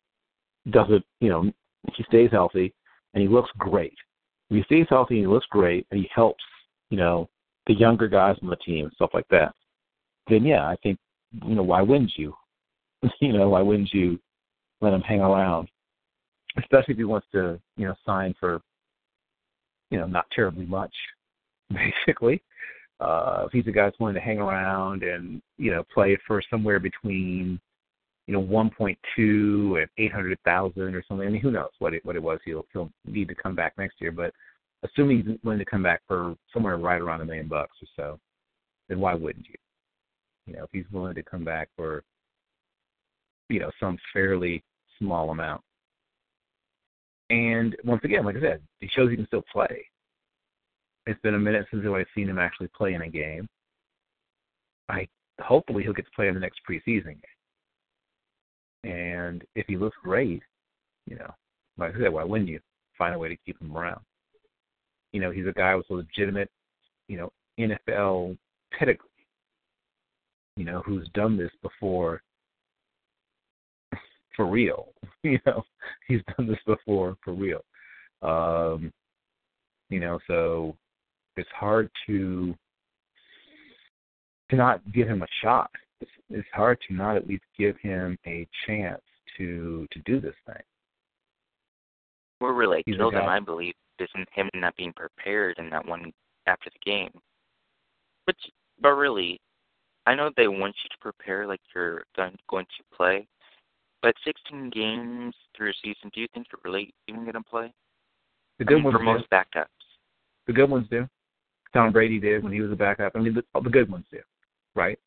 doesn't, you know, he stays healthy and he looks great. He stays healthy he looks great and he helps, you know, the younger guys on the team, and stuff like that, then yeah, I think, you know, why wouldn't you? [LAUGHS] you know, why wouldn't you let him hang around? Especially if he wants to, you know, sign for, you know, not terribly much, [LAUGHS] basically uh, if he's a guy that's willing to hang around and you know play for somewhere between you know 1.2 and 800,000 or something. I mean, who knows what it what it was he'll he'll need to come back next year. But assuming he's willing to come back for somewhere right around a million bucks or so, then why wouldn't you? You know, if he's willing to come back for you know some fairly small amount. And once again, like I said, he shows he can still play. It's been a minute since I've seen him actually play in a game. I hopefully he'll get to play in the next preseason game. And if he looks great, you know, like I said, why wouldn't you find a way to keep him around? You know, he's a guy with a legitimate, you know, NFL pedigree. You know, who's done this before for real. [LAUGHS] You know, he's done this before for real. Um, you know, so it's hard to to not give him a shot. It's, hard to not at least give him a chance to to do this thing. What really He's killed him, I believe, isn't him not being prepared in that one after the game. But but really, I know they want you to prepare like you're going going to play. But 16 games through a season, do you think you're really even going to play? The I good mean, ones for do. most backups. The good ones do. Tom Brady did when he was a backup. I mean, the, the good ones do, right?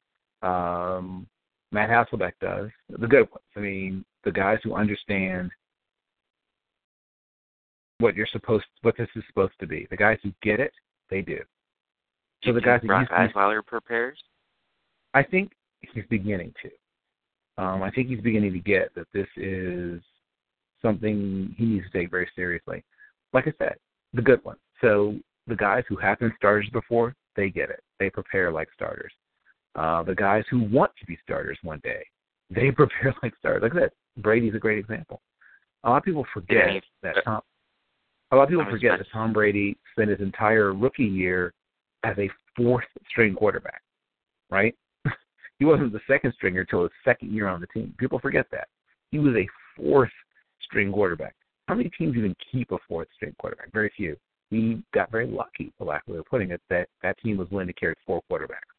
Um, Matt Hasselbeck does. The good ones. I mean, the guys who understand what you're supposed, what this is supposed to be. The guys who get it, they do. So the guys Brock Osweiler prepares? I think he's beginning to. Um, I think he's beginning to get that this is something he needs to take very seriously. Like I said, the good ones. So the guys who have been starters before, they get it. They prepare like starters. Uh, the guys who want to be starters one day, they [LAUGHS] prepare like starters. Like that, Brady's a great example. A lot of people forget Yeah, that Tom. A lot of people forget that Tom Brady spent his entire rookie year as a fourth string quarterback, right? [LAUGHS] he wasn't the second stringer until his second year on the team. People forget that. He was a fourth string quarterback. How many teams even keep a fourth string quarterback? Very few. We got very lucky, for lack of a way of putting it, that that team was willing to carry four quarterbacks.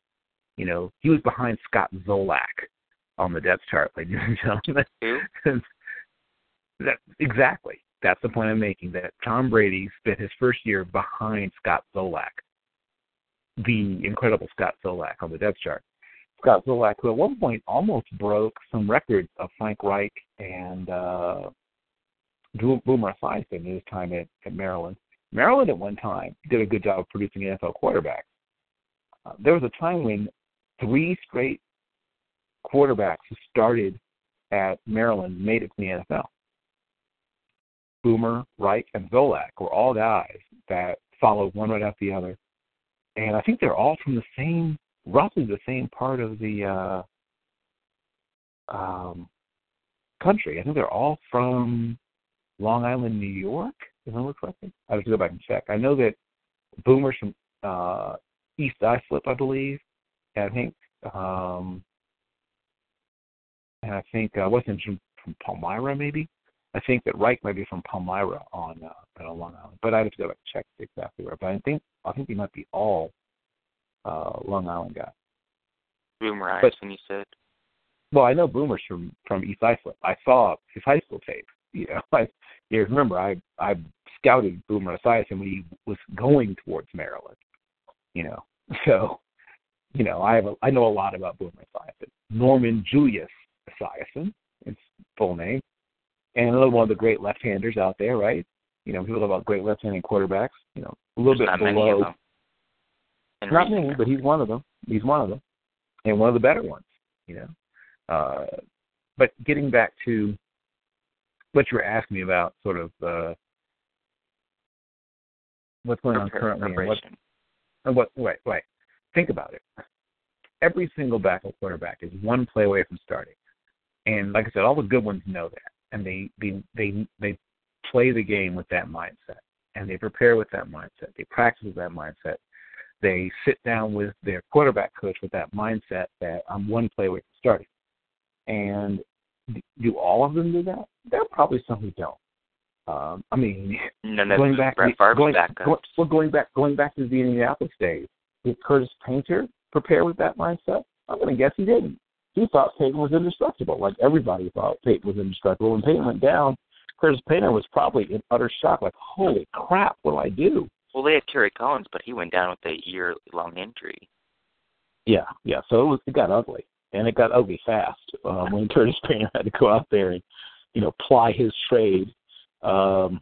You know, he was behind Scott Zolak on the depth chart, ladies and gentlemen. [LAUGHS] That exactly. That's the point I'm making. That Tom Brady spent his first year behind Scott Zolak, the incredible Scott Zolak on the depth chart. Scott Zolak, who at one point almost broke some records of Frank Reich and uh, Boomer Esiason in his time at, at Maryland. Maryland at one time did a good job of producing NFL quarterbacks. Uh, there was a time when three straight quarterbacks who started at Maryland made it to the NFL. Boomer, Reich, and Zolak were all guys that followed one right after the other. And I think they're all from the same, roughly the same part of the uh, um, country. I think they're all from Long Island, New York, if I remember correctly. I have to go back and check. I know that Boomer's from uh, East Islip, I believe. I think, um, and I think uh, wasn't from, from Palmyra, maybe. I think that Reich might be from Palmyra on uh, on Long Island, but I have to go back and check exactly where. But I think I think they might be all uh, Long Island guys. Boomer But- when you said. Well, I know Boomer's from from East Islip. I saw his high school tape. [LAUGHS] You know, I you remember I I scouted Boomer Esiason when he was going towards Maryland. You know, [LAUGHS] so you know I have a, I know a lot about Boomer Esiason. Norman Julius Esiason, his full name, and another one of the great left-handers out there, right? You know, people talk about great left-handed quarterbacks. You know, a little There's bit not many of below. them. Not many, but he's one of them. He's one of them, and one of the better ones. You know, uh, but getting back to what you were asking me about, sort of uh, what's going on currently, and what, and what wait, wait, think about it. Every single backup quarterback is one play away from starting, and like I said, all the good ones know that, and they they they they play the game with that mindset, and they prepare with that mindset. They practice with that mindset they sit down with their quarterback coach with that mindset that I'm one play away from starting. And do all of them do that? There are probably some who don't. Um, I mean, None of going back, Brett going, backups. go- well, going back, going back to the Indianapolis days, did Curtis Painter prepare with that mindset? I'm going to guess he didn't. He thought Peyton was indestructible, like everybody thought Peyton was indestructible. When Peyton went down, Curtis Painter was probably in utter shock, like, "Holy crap, what do I do?" Well, they had Kerry Collins, but he went down with a year-long injury. Yeah, yeah. So it was it got ugly, and it got ugly fast um, when [LAUGHS] Curtis Painter had to go out there and you know ply his trade. Um,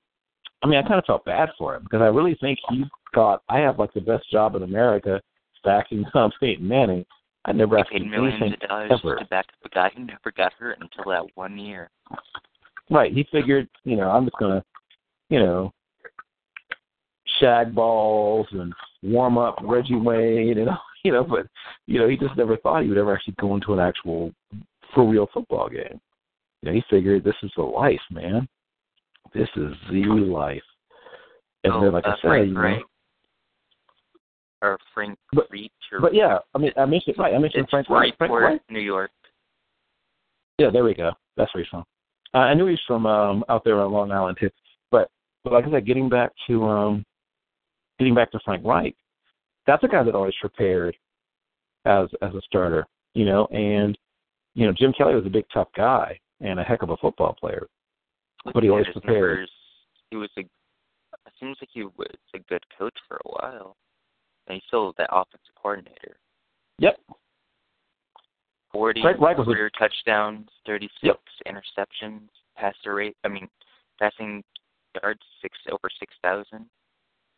I mean, I kind of felt bad for him because I really think he thought I have like the best job in America, stacking [LAUGHS] up Peyton Manning. I never asked paid him millions anything of dollars ever. to back up a guy who never got hurt until that one year. Right. He figured, you know, I'm just gonna, you know, shag balls and warm up Reggie Wayne and [LAUGHS] all, you know, but you know, he just never thought he would ever actually go into an actual for real football game. You know, he figured this is the life, man. This is the life. And oh, then like uh, I said, Frank you know, Wright. Or Frank But- Reach or but yeah, I mean I mentioned right, I mentioned Frank Wright. Frank Wright. New York. Yeah, there we go. That's where he's from. Uh, I knew he's from um out there on Long Island too. But but like I said, getting back to um getting back to Frank Reich, that's a guy that always prepared as as a starter, you know, and you know, Jim Kelly was a big tough guy and a heck of a football player. But he always prepared. numbers, he was a. It seems like he was a good coach for a while, and he's still that offensive coordinator. Yep. Forty Frank Reich was career touchdowns, thirty-six Yep. interceptions, passer rate. I mean, passing yards six over six thousand.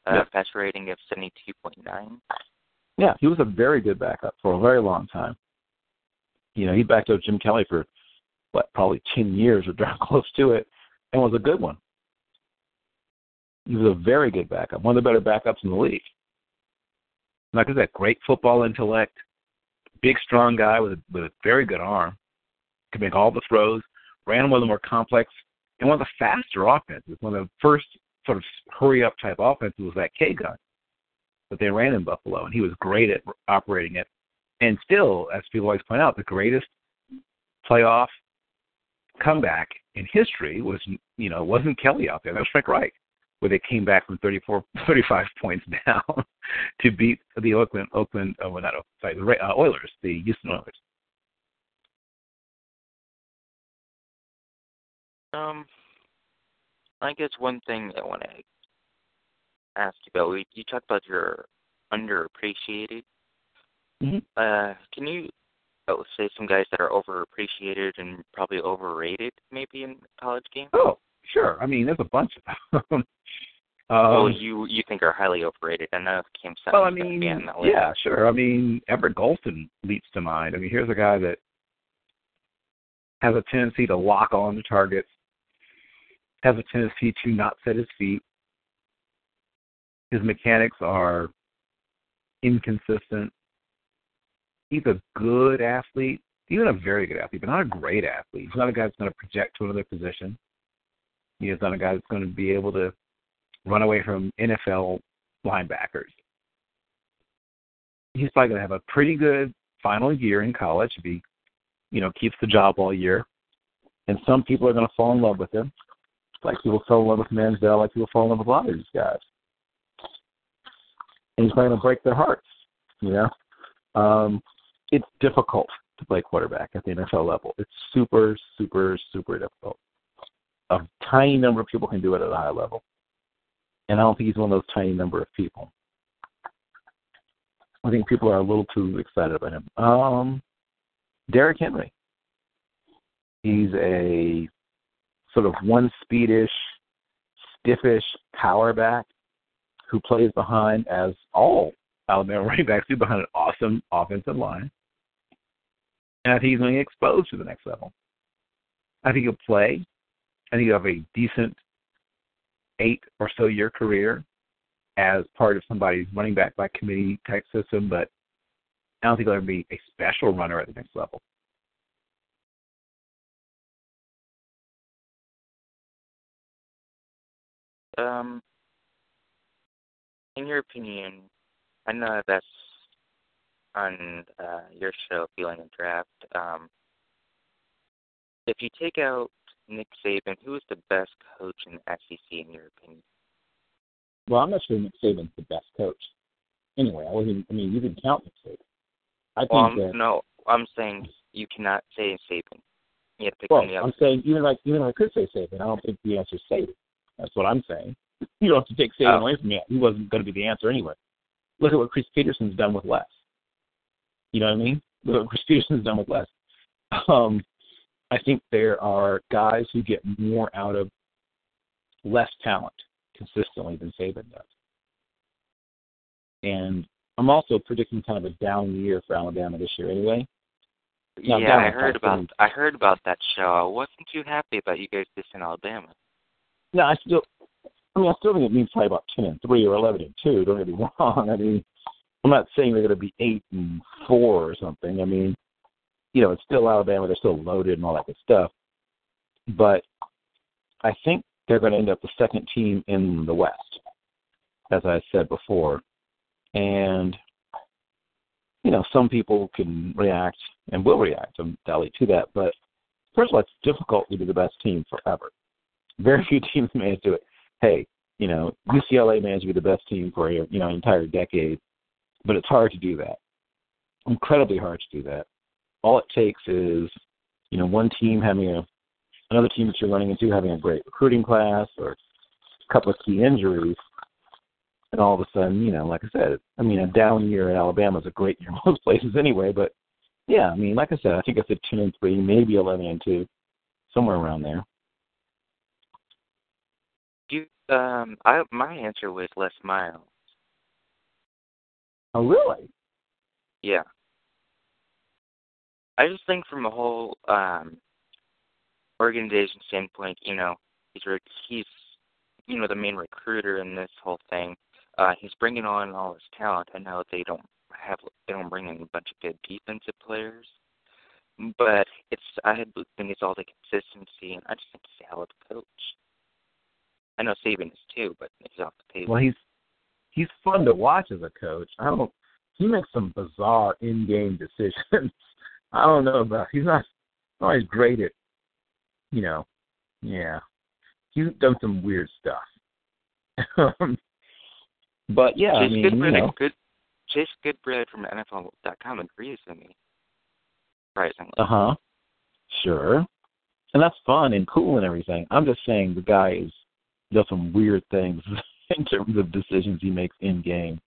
Uh, Yep. Passer rating of seventy-two point nine. Yeah, he was a very good backup for a very long time. You know, he backed up Jim Kelly for what, probably ten years or [LAUGHS] darn close to it, and was a good one. He was a very good backup, one of the better backups in the league. Like I said, great football intellect, big, strong guy with a, with a very good arm, could make all the throws, ran one of the more complex and one of the faster offenses. One of the first sort of hurry up type offenses was that K gun that they ran in Buffalo, and he was great at operating it. And still, as people always point out, the greatest playoff comeback in history was, you know, wasn't Kelly out there. That was Frank Reich, where they came back from 34, [LAUGHS] 35 points down [LAUGHS] to beat the Oakland, Oakland, oh, not, sorry, the uh, Oilers, the Houston Oilers. Um, I guess one thing I want to ask you about, you talked about your underappreciated. Mm-hmm. Uh, can you oh, say some guys that are overappreciated and probably overrated, maybe in college game? Oh, sure. I mean, there's a bunch of [LAUGHS] them. um, well, you you think are highly overrated? I know Cam Well, I mean, yeah, sure. I mean, Everett Golson leaps to mind. I mean, here's a guy that has a tendency to lock on to targets, has a tendency to not set his feet. His mechanics are inconsistent. He's a good athlete, even a very good athlete, but not a great athlete. He's not a guy that's going to project to another position. He is not a guy that's going to be able to run away from NFL linebackers. He's probably going to have a pretty good final year in college if he, you know, keeps the job all year. And some people are going to fall in love with him, like people fell in love with Manziel, like people fall in love with a lot of these guys and he's going to break their hearts. You know, um, it's difficult to play quarterback at the NFL level. It's super, super, super difficult. A tiny number of people can do it at a high level, and I don't think he's one of those tiny number of people. I think people are a little too excited about him. Um, Derrick Henry. He's a sort of one speedish, stiffish power back who plays behind, as all Alabama [LAUGHS] running backs do, behind an awesome offensive line. And I think he's going to exposed to the next level. I think he'll play. I think he'll have a decent eight or so year career as part of somebody's running back by committee type system, but I don't think he'll ever be a special runner at the next level. Um, in your opinion, I know that's on uh, your show, Feeling and Draft. Um, if you take out Nick Saban, who is the best coach in the SEC in your opinion? Well, I'm not sure Nick Saban's the best coach. Anyway, I wasn't. I mean, you can count Nick Saban. I think well, that, no, I'm saying you cannot say Saban. You have to pick well, one I'm saying even like even if I could say Saban, I don't think the answer is Saban. That's what I'm saying. you don't have to take Saban oh. away from me. He wasn't going to be the answer anyway. Look at what Chris Petersen's done with less. You know what I mean? Look at what Chris Petersen's done with less. Um, I think there are guys who get more out of less talent consistently than Saban does. And I'm also predicting kind of a down year for Alabama this year anyway. Yeah, I heard about I heard about that show. I wasn't too happy about you guys dissing Alabama. No, I still I mean, I still think it means probably about ten and three or eleven and two. Don't get me [LAUGHS] wrong. I mean, I'm not saying they're going to be eight and four or something. I mean, you know, it's still Alabama. They're still loaded and all that good stuff. But I think they're going to end up the second team in the West, as I said before. And you know, some people can react and will react undoubtedly to that. But first of all, it's difficult to be the best team forever. Very [LAUGHS] few teams manage to do it hey, you know, UCLA managed to be the best team for a you know an entire decade, but it's hard to do that. Incredibly hard to do that. All it takes is, you know, one team having a another team that you're running into having a great recruiting class or a couple of key injuries, and all of a sudden, you know, like I said, I mean, a down year at Alabama is a great year [LAUGHS] most places anyway. But yeah, I mean, like I said, I think it's a ten and three, maybe eleven and two, somewhere around there. You um I my answer was Les Miles. Oh really? Yeah. I just think from a whole um organization standpoint, you know, he's he's you know the main recruiter in this whole thing. Uh, he's bringing on all his talent. I know they don't have they don't bring in a bunch of good defensive players, but it's I think it's all the consistency, and I just think he's a hell of a coach. I know Saban is too, but he's off the table. Well, he's he's fun to watch as a coach. I don't. He makes some bizarre in-game [LAUGHS] decisions. I don't know about. He's not always great at, you know, yeah. He's done some weird stuff. [LAUGHS] but yeah, Chase I mean, Goodbread, you know, good, Chase Goodbread from NFL.com agrees with me. Surprisingly. uh huh, sure, and that's fun and cool and everything. I'm just saying the guy is does some weird things [LAUGHS] in terms of decisions he makes in game.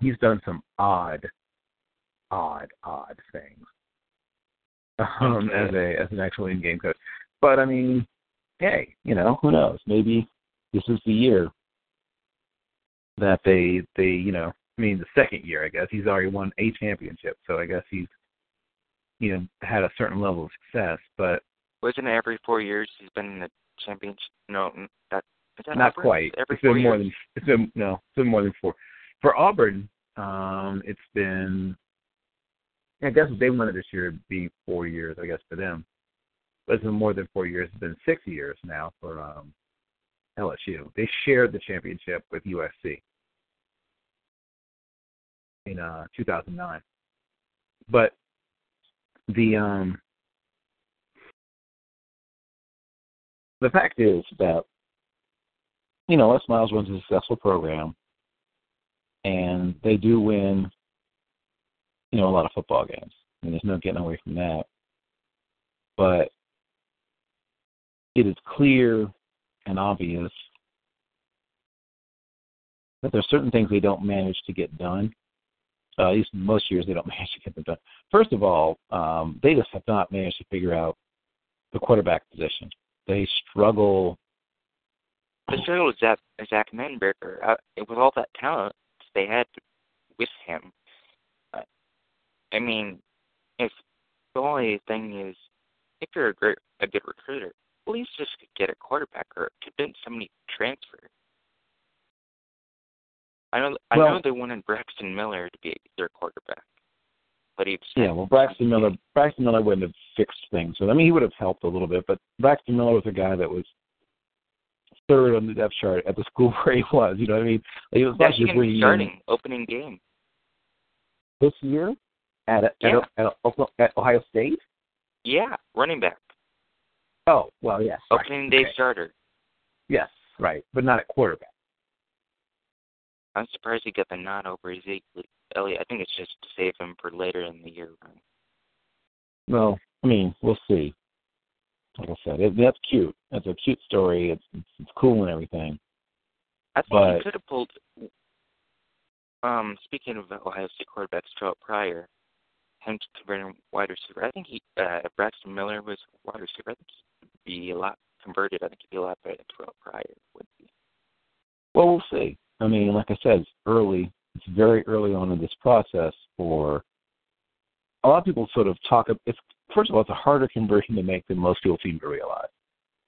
He's done some odd, odd, odd things [LAUGHS] um, Okay. as a as an actual in game coach. But I mean, hey, you know, who knows? Maybe this is the year that they they you know I mean the second year I guess he's already won a championship, so I guess he's you know had a certain level of success, but Wasn't it every four years he's been in the championship? No, that not Auburn? quite. Every It's been more years? than it's been no, it's been more than four. For Auburn, um, it's been I guess they it this year it'd be four years, I guess, for them. But it's been more than four years, it's been six years now for um LSU. They shared the championship with USC in uh two thousand nine. But the um the fact is that you know Les Miles runs a successful program, and they do win you know a lot of football games. I mean, there's no getting away from that. But it is clear and obvious that there's certain things they don't manage to get done. Uh, at least most years they don't [LAUGHS] manage to get them done. First of all, um, they just have not managed to figure out the quarterback position. They struggle. The struggle with Zach, Zach Mettenberger, uh, with all that talent they had with him. I mean, if the only thing is, if you're a great, a good recruiter, at least just get a quarterback or convince somebody to transfer. I know, I Well- know they wanted Braxton Miller to be their quarterback, but he Yeah, well, Braxton Miller, Braxton Miller wouldn't have fixed things. So I mean, he would have helped a little bit, but Braxton Miller was a guy that was third on the depth chart at the school [LAUGHS] where he was. You know what I mean? Like, it was Yeah, like he you're can be bringing in starting opening game. this year at at, Yeah. at, at, Oklahoma- at Ohio State. Yeah, running back, Oh, well, yes. right, opening day okay. starter. Yes, right, but not at quarterback. I'm surprised he got the nod over Ezekiel Elliott. I think it's just to save him for later in the year. run. Well, I mean, we'll see. Like I said, it, that's cute. That's a cute story. It's, it's it's cool and everything. I think But- he could have pulled. Um, speaking of Ohio State quarterbacks, Terrell Pryor, him converting wide receiver. I think he, uh, if Braxton Miller was wide receiver, I think he'd be a lot converted. I think he'd be a lot better than Terrell Pryor would be. Well, we'll see. I mean, like I said, it's early. It's very early on in this process for a lot of people. Sort of talk. It's first of all, it's a harder conversion to make than most people seem to realize.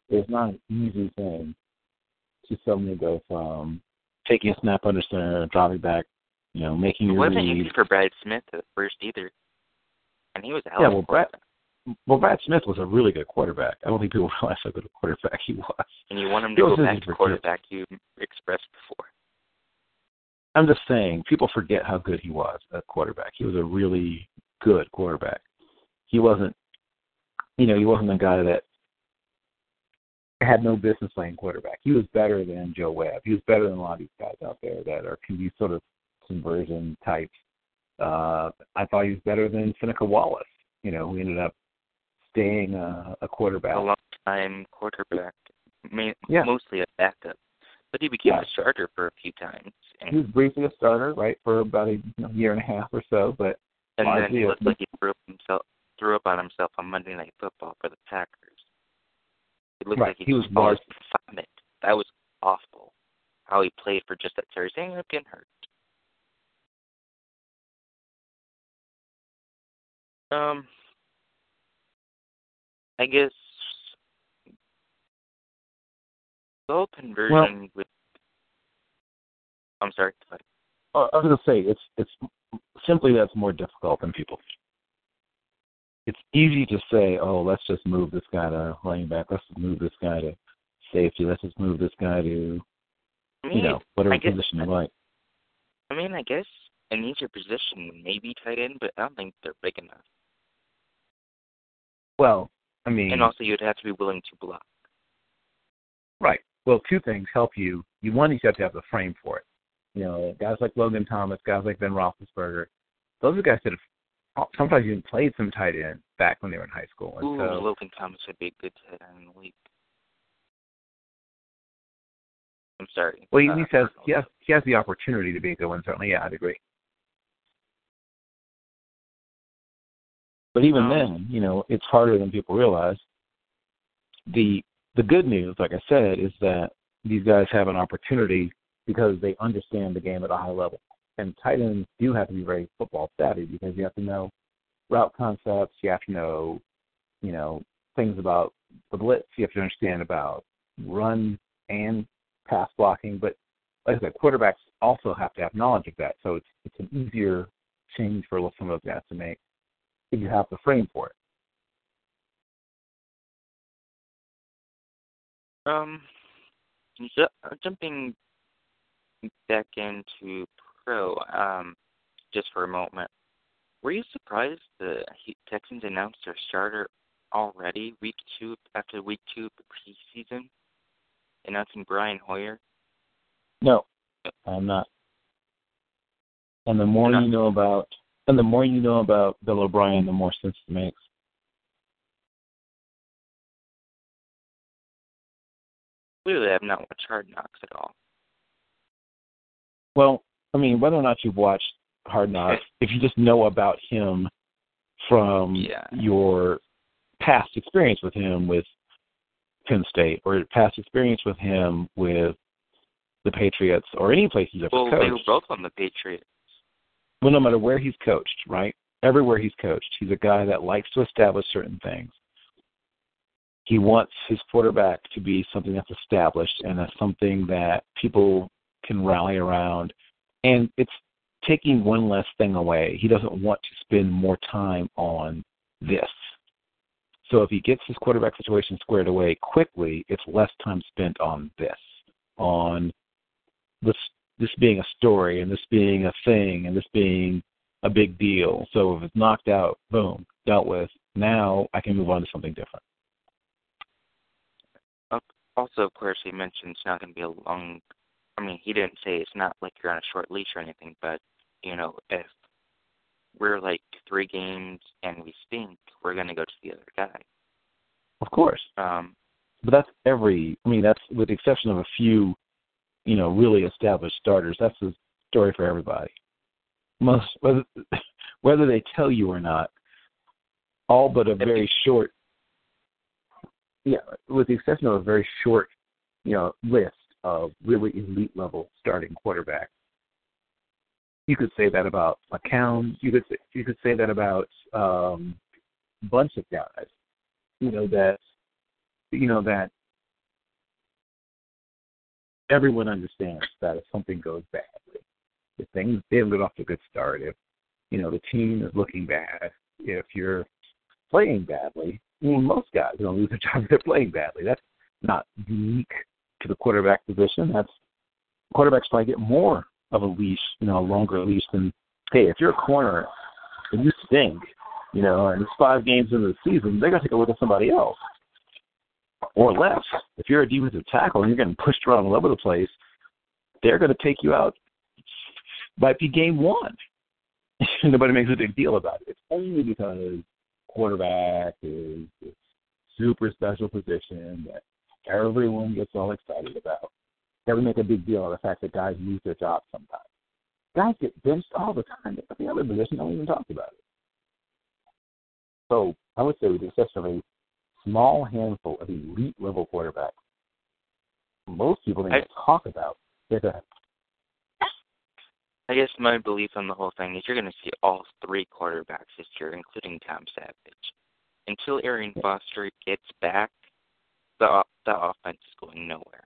It's not an easy thing to suddenly go from taking a snap under center, dropping back, you know, making It your wasn't read. easy for Brad Smith at first either, and he was a hell Yeah, of a well, Brad- Well, Brad Smith was a really good quarterback. I don't think people [LAUGHS] realize how good a quarterback he was. And you want him to go back to quarterback you expressed before. I'm just saying, people forget how good he was at quarterback. He was a really good quarterback. He wasn't, you know, he wasn't a guy that had no business playing quarterback. He was better than Joe Webb. He was better than a lot of these guys out there that are can be sort of conversion types. Uh, I thought he was better than Seneca Wallace. You know, who ended up staying a, a quarterback. A long time quarterback, ma- Yeah. mostly a backup, but he became Yeah. a starter for a few times. And He was briefly a starter, right, for about a you know, year and a half or so, but And then he looked like he threw up himself threw up on himself on Monday Night Football for the Packers. It looked Right, like he, he was large- vomit. That was awful. How he played for just that Thursday ended up getting hurt. Um, I guess Goal conversion well, with. I'm sorry. Uh, I was going to say it's it's simply that's more difficult than people. It's easy to say, oh, let's just move this guy to running back. Let's just move this guy to safety. Let's just move this guy to, I mean, you know, whatever guess, position you like. I mean, I guess an easier position maybe tight end, but I don't think they're big enough. Well, I mean, and also you'd have to be willing to block. Right. Well, two things help you. You one, you have to have the frame for it. You know, guys like Logan Thomas, guys like Ben Roethlisberger, those are guys that have sometimes even played some tight end back when they were in high school. And Ooh, so, Logan Thomas would be a good tight end in the league. I'm sorry. Well, he, uh, he says he has he has the opportunity to be a good one. Certainly, yeah, I'd agree. But even um, then, you know, it's harder than people realize. The the good news, like I said, is that these guys have an opportunity because they understand the game at a high level. And tight ends do have to be very football savvy because you have to know route concepts, you have to know, you know, things about the blitz, you have to understand about run and pass blocking. But like I said, quarterbacks also have to have knowledge of that. So it's it's an easier change for some of those guys to make if you have the frame for it. Um, ju- jumping back into pro, um, just for a moment, were you surprised the Texans announced their starter already week two after week two of the preseason, announcing Brian Hoyer? No, I'm not. And the more you know about, and the more you know about Bill O'Brien, the more sense it makes. Clearly, I've not watched Hard Knocks at all. Well, I mean, whether or not you've watched Hard Knocks, [LAUGHS] if you just know about him from yeah. your past experience with him with Penn State or past experience with him with the Patriots or any place he's ever well, coached. they were both on the Patriots. Well, no matter where he's coached, right? Everywhere he's coached, he's a guy that likes to establish certain things he wants his quarterback to be something that's established and that's something that people can rally around. And it's taking one less thing away. He doesn't want to spend more time on this. So if he gets his quarterback situation squared away quickly, it's less time spent on this, on this this being a story and this being a thing and this being a big deal. So if it's knocked out, boom, dealt with. Now I can move on to something different also, of course, he mentioned it's not going to be a long. I mean, he didn't say it's not like you're on a short leash or anything, but you know, if we're like three games and we stink, we're going to go to the other guy. Of course. Um, but that's every. I mean, that's with the exception of a few, you know, really established starters. That's the story for everybody. Most whether [LAUGHS] whether they tell you or not, all but a very short yeah, with the exception of a very short, you know, list of really elite level starting quarterbacks. You could say that about McCown. You could say, you could say that about um, a bunch of guys. You know that you know that everyone understands that if something goes badly, if things haven't got off to a good start, if you know the team is looking bad, if you're playing badly, I mean, most guys don't lose their [LAUGHS] job if they're playing badly. That's not unique to the quarterback position. That's quarterbacks probably get more of a leash, you know, a longer leash than hey, if you're a corner and you stink, you know, and it's five games into the season, they're gonna take a look at somebody else. Or less. If you're a defensive tackle and you're getting pushed around all over the place, they're gonna take you out might be game one. [LAUGHS] Nobody makes a big deal about it. It's only because quarterback is this super special position that everyone gets all excited about. Never make a big deal of the fact that guys lose their jobs sometimes. Guys get benched all the time. The other position don't even talk about it. So I would say with the exception of small handful of elite level quarterbacks, most people don't even talk about. Yeah, go ahead. I guess my belief on the whole thing is you're going to see all three quarterbacks this year, including Tom Savage. Until Arian Foster gets back, the the offense is going nowhere.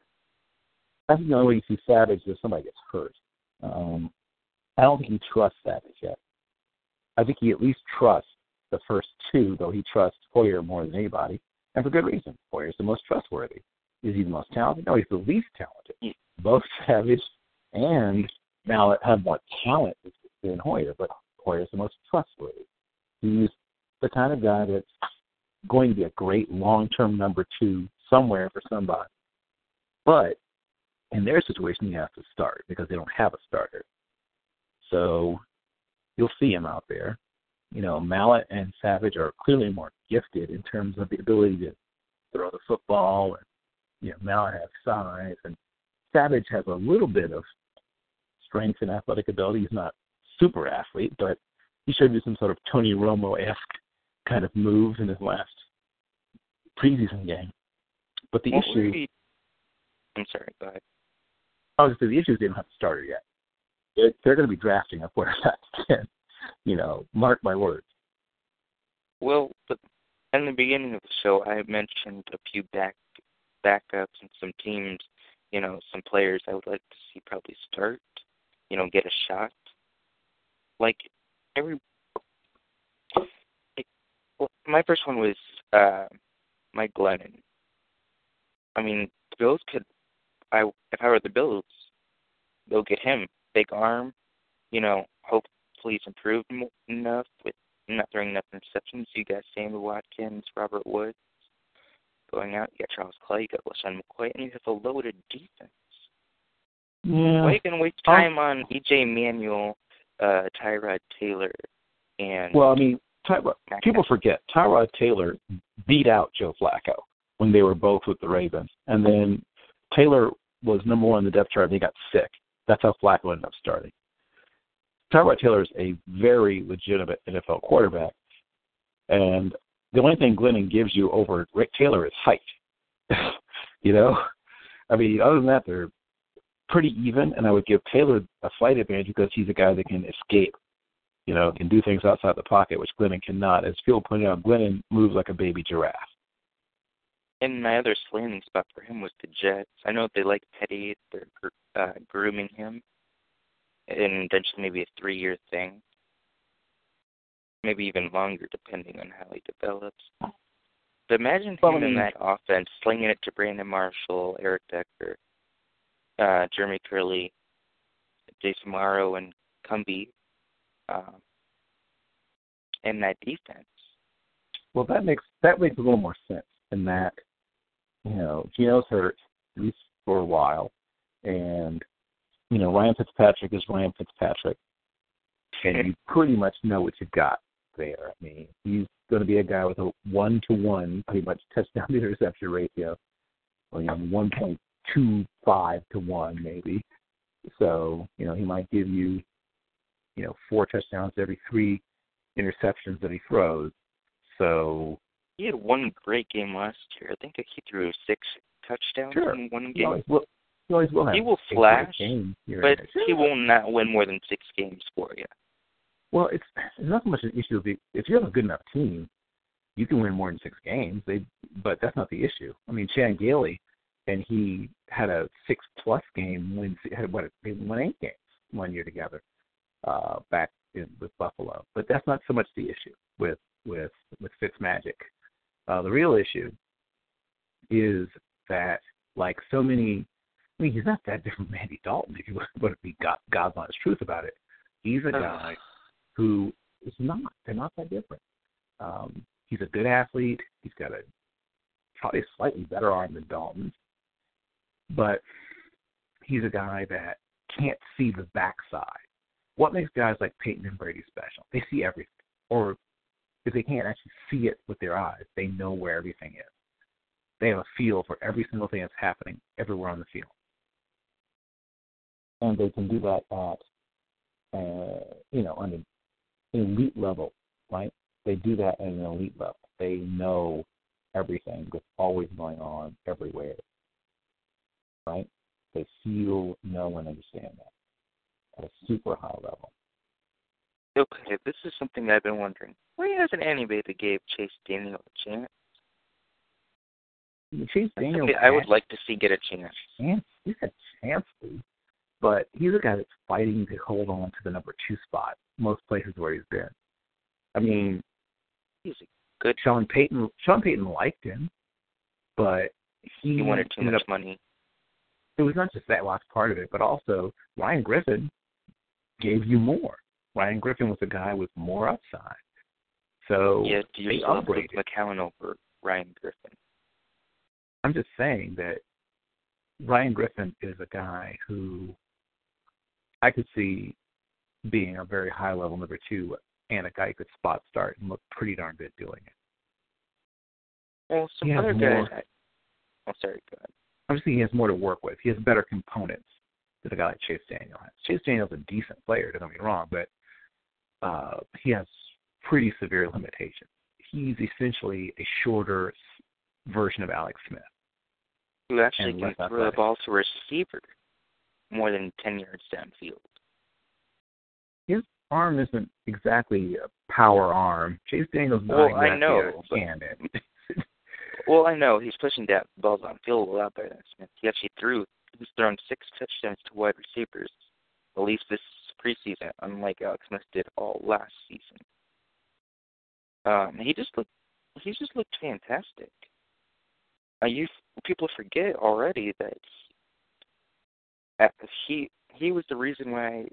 I think the only way you see Savage is if somebody gets hurt. Um, I don't think he trusts Savage yet. I think he at least trusts the first two, though he trusts Hoyer more than anybody, and for good reason. Hoyer's the most trustworthy. Is he the most talented? No, he's the least talented. Both [LAUGHS] Savage and Mallett have more talent than Hoyer, but Hoyer's the most trustworthy. He's the kind of guy that's going to be a great long-term number two somewhere for somebody. But in their situation, he has to start because they don't have a starter. So you'll see him out there. You know, Mallett and Savage are clearly more gifted in terms of the ability to throw the football. And, you know, Mallett has size, and Savage has a little bit of strength and athletic ability. He's not super athlete, but he showed you some sort of Tony Romo esque kind of moves in his last preseason game. But the Well, issue, we- I'm sorry. Go ahead. I was the issue is they don't have a starter yet. They're, they're going to be drafting a quarterback. You know, mark my words. Well, in the beginning of the show, I mentioned a few back backups and some teams. You know, some players I would like to see probably start. You know, get a shot. Like every. Well, my first one was uh, Mike Glennon. I mean, the Bills could. I if I were the Bills, they'll get him. Big arm. You know, hopefully he's improved enough with not throwing enough interceptions. You got Sammy Watkins, Robert Woods going out. You got Charles Clay, you got LeSean McCoy, and you have a loaded defense. Yeah. Why are you going to waste time on E.J. Manuel, uh, Tyrod Taylor, and Well, I mean, Ty- Mac people forget Tyrod Taylor beat out Joe Flacco when they were both with the Ravens, and then Taylor was number one in the depth chart. and He got sick. That's how Flacco ended up starting. Tyrod Taylor is a very legitimate NFL quarterback, and the only thing Glennon gives you over Rick Taylor is height. [LAUGHS] you know, I mean, other than that, they're pretty even, and I would give Taylor a slight advantage because he's a guy that can escape you know, can do things outside the pocket, which Glennon cannot. As Phil pointed out, Glennon moves like a baby giraffe. And my other landing spot for him was the Jets. I know they like Petty. They're uh, grooming him, and eventually maybe a three-year thing, maybe even longer, depending on how he develops. But imagine him in that offense, slinging it to Brandon Marshall, Eric Decker, uh, Jeremy Kerley, Jace Amaro, and Cumby, um, and that defense. Well, that makes that makes a little more sense in that, you know, Geno's hurt at least for a while, and you know Ryan Fitzpatrick is Ryan Fitzpatrick, and you pretty much know what you've got there. I mean, he's going to be a guy with a one to one, pretty much touchdown to [LAUGHS] interception ratio, or you know, one point two five to one maybe. So you know he might give you, you know, four touchdowns every three interceptions that he throws. So He had one great game last year. I think he threw six touchdowns Sure. in one game. will. He always will have. He will flash, game here but he will not win more than six games for you. Well, it's it's not so much an issue of the, if you have a good enough team, you can win more than six games. They, but that's not the issue. I mean, Chan Gailey, and he had a six plus game when had what they won eight games one year together, uh, back in, with Buffalo. But that's not so much the issue with with with Fitzmagic. Uh, the real issue is that like so many. I mean, he's not that different from Andy Dalton if you [LAUGHS] want to be God, God's honest truth about it. He's a guy who is not. They're not that different. Um, he's a good athlete. He's got a probably a slightly better arm than Dalton, but he's a guy that can't see the backside. What makes guys like Peyton and Brady special? They see everything, or if they can't actually see it with their eyes, they know where everything is. They have a feel for every single thing that's happening everywhere on the field, and they can do that at, uh, you know, on an elite level, right? They do that at an elite level. They know everything that's always going on everywhere, right? They feel, know, and understand that at a super high level. Okay, this is something I've been wondering. Why hasn't anybody gave Chase Daniel a chance? Chase Daniel, I would like to see get a chance. chance he's a chance to, but he's a guy that's fighting to hold on to the number two spot most places where he's been. I mean, he's a good. Sean Payton. Sean Payton liked him, but he, he wanted too much up, money. It was not just that last part of it, but also Ryan Griffin gave you more. Ryan Griffin was a guy with more upside. So yeah, do you they upgraded. McCown over Ryan Griffin? I'm just saying that Ryan Griffin is a guy who I could see being a very high level number two and a guy who could spot start and look pretty darn good doing it. Well, some other guys. I, oh, sorry. Go ahead. I'm just thinking he has more to work with. He has better components than a guy like Chase Daniel has. Chase Daniel's a decent player, don't get me wrong, but uh, he has pretty severe limitations. He's essentially a shorter version of Alex Smith. Who actually can throw the ball to a receiver more than ten yards downfield? His arm isn't exactly a power arm. Chase Daniel's not Well, exactly I know, a but- cannon. [LAUGHS] Well, I know he's pushing down balls on field a lot better than Smith. He actually threw. He's thrown six touchdowns to wide receivers, at least this preseason, unlike Alex Smith did all last season. Um, he just looked. He just looked fantastic. Uh, you people forget already that he, uh, he he was the reason why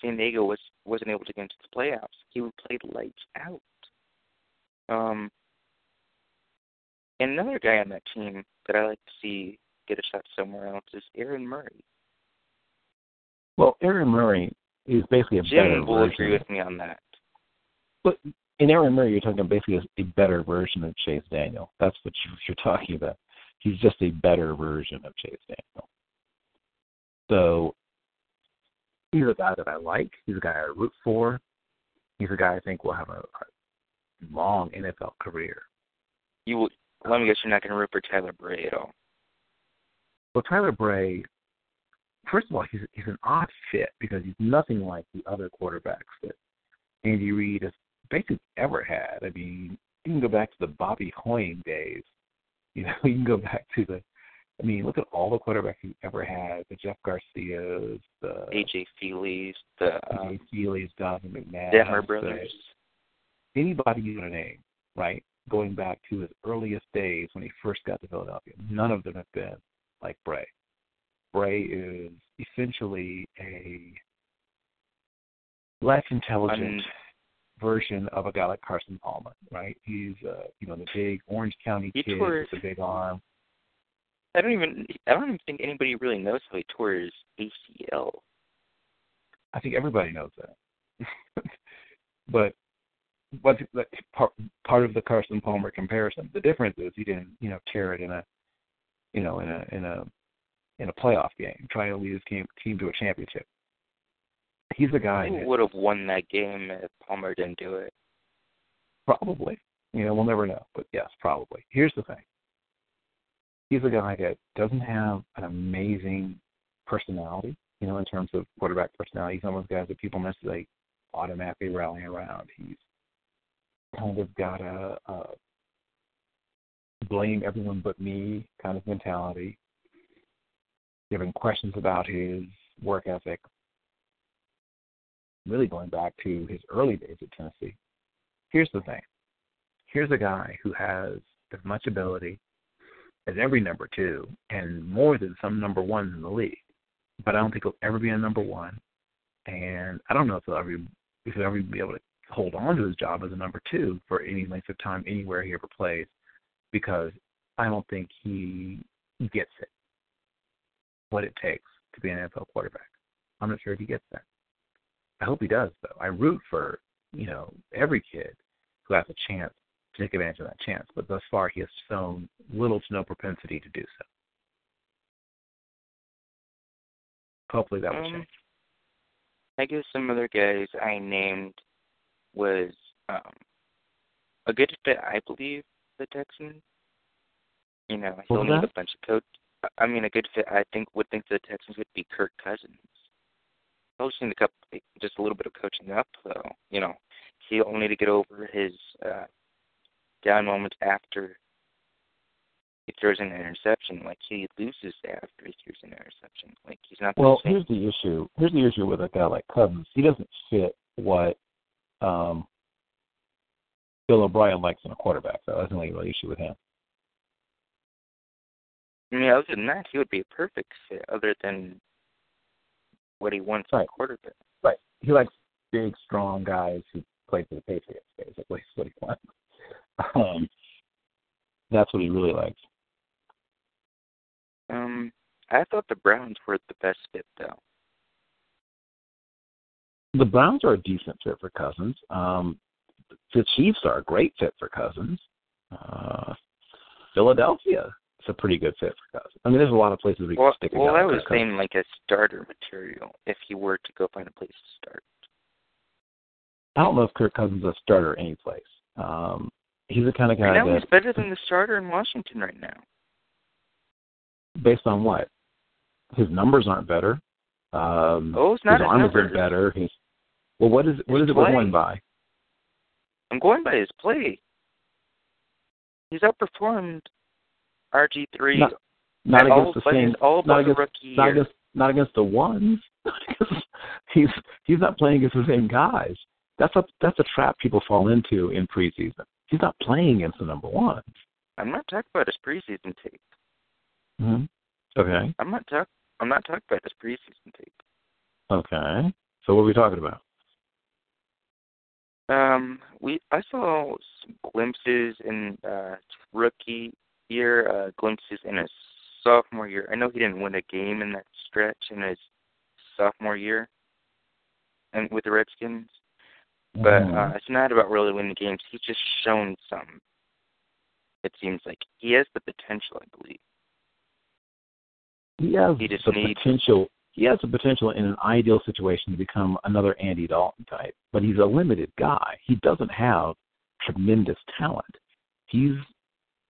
San Diego was wasn't able to get into the playoffs. He played lights out. Um, and another guy on that team that I like to see get a shot somewhere else is Aaron Murray. well, Aaron Murray is basically a better Jim will version. agree with me on that. But in Aaron Murray, you're talking basically a, a better version of Chase Daniel. That's what you, you're talking about. He's just a better version of Chase Daniel. So he's a guy that I like. He's a guy I root for. He's a guy I think will have a, a long NFL career. You will. Let me guess, you're not going to root for Tyler Bray at all. Well, Tyler Bray, first of all, he's he's an odd fit because he's nothing like the other quarterbacks that Andy Reid has basically ever had. I mean, you can go back to the Bobby Hoying days. You know, [LAUGHS] you can go back to the. I mean, look at all the quarterbacks he's ever had: the Jeff Garcias, the AJ Feeley's, the AJ Feeley's, Donovan McNabb, the- brothers. anybody you want to name, right? Going back to his earliest days when he first got to Philadelphia, none of them have been like Bray. Bray is essentially a less intelligent Un- version of a guy like Carson Palmer, right? He's uh, you know the big Orange County He kid with the big arm. I don't even. I don't even think anybody really knows how he tore his ACL. I think everybody knows that. [LAUGHS] but but part part of the Carson Palmer comparison, the difference is he didn't you know tear it in a you know in a in a in a playoff game, trying to lead his team team to a championship. He's a guy Who would have won that game if Palmer didn't do it? probably you know we'll never know, but yes, probably. Here's the thing: he's a guy that doesn't have an amazing personality, you know, in terms of quarterback personality. He's one of those guys that people necessarily automatically rally around. He's kind of got a, a blame everyone but me kind of mentality. Giving questions about his work ethic, really going back to his early days at Tennessee. Here's the thing. Here's a guy who has as much ability as every number two and more than some number ones in the league. But I don't think he'll ever be a number one. And I don't know if he'll ever if he'll ever be able to hold on to his job as a number two for any length of time anywhere he ever plays because I don't think he gets it. What it takes to be an NFL quarterback. I'm not sure if he gets that. I hope he does though. I root for, you know, every kid who has a chance take advantage of that chance, but thus far he has shown little to no propensity to do so. Hopefully that will Um, change. I guess some other guys I named was um, a good fit, I believe, the Texans. You know, he'll need that? a bunch of coach. I mean, a good fit. I think would think the Texans would be Kirk Cousins. He'll just need a couple, just a little bit of coaching up, though. You know, he'll need to get over his uh, down moments after he throws an interception, like he loses after he throws an interception. Like he's not. Well, the same. here's the issue. Here's the issue with a guy like Cousins. He doesn't fit what um, Bill O'Brien likes in a quarterback. So that's the only real issue with him. I mean, other than that, he would be a perfect fit. Other than what he wants in a quarterback. Right. He likes big, strong guys who play for the Patriots. Basically, is what he wants. [LAUGHS] Um, that's what he really likes. Um, I thought the Browns were the best fit though. The Browns are a decent fit for Cousins. Um, the Chiefs are a great fit for Cousins. Uh, Philadelphia is a pretty good fit for Cousins. I mean, there's a lot of places we Well, can stick well, I was saying like a starter material if he were to go find a place to start. I don't know if Kirk Cousins is a starter any place. Um, he's the kind of guy Right now, that, he's better than the starter in Washington right now. based on what? His numbers aren't better. Um, Oh, it's not his arm isn't better. His well, what is what His is it we're going by? I'm going by his play. He's outperformed RG three Not- Not all, against the same. all not against, rookie not year. against not against the ones. [LAUGHS] he's he's not playing against the same guys. That's a that's a trap people fall into in preseason. He's not playing against the number one. I'm not talking about his preseason tape. Mm-hmm. Okay. I'm not talk. I'm not talking about his preseason tape. Okay. So what are we talking about? Um, we I saw some glimpses in uh rookie year, uh glimpses in his sophomore year. I know he didn't win a game in that stretch in his sophomore year, and with the Redskins. But Mhm. uh, it's not about really winning games. He's just shown some. It seems like he has the potential, I believe. he has he just the needs- potential. He has the potential in an ideal situation to become another Andy Dalton type, but he's a limited guy. He doesn't have tremendous talent. He's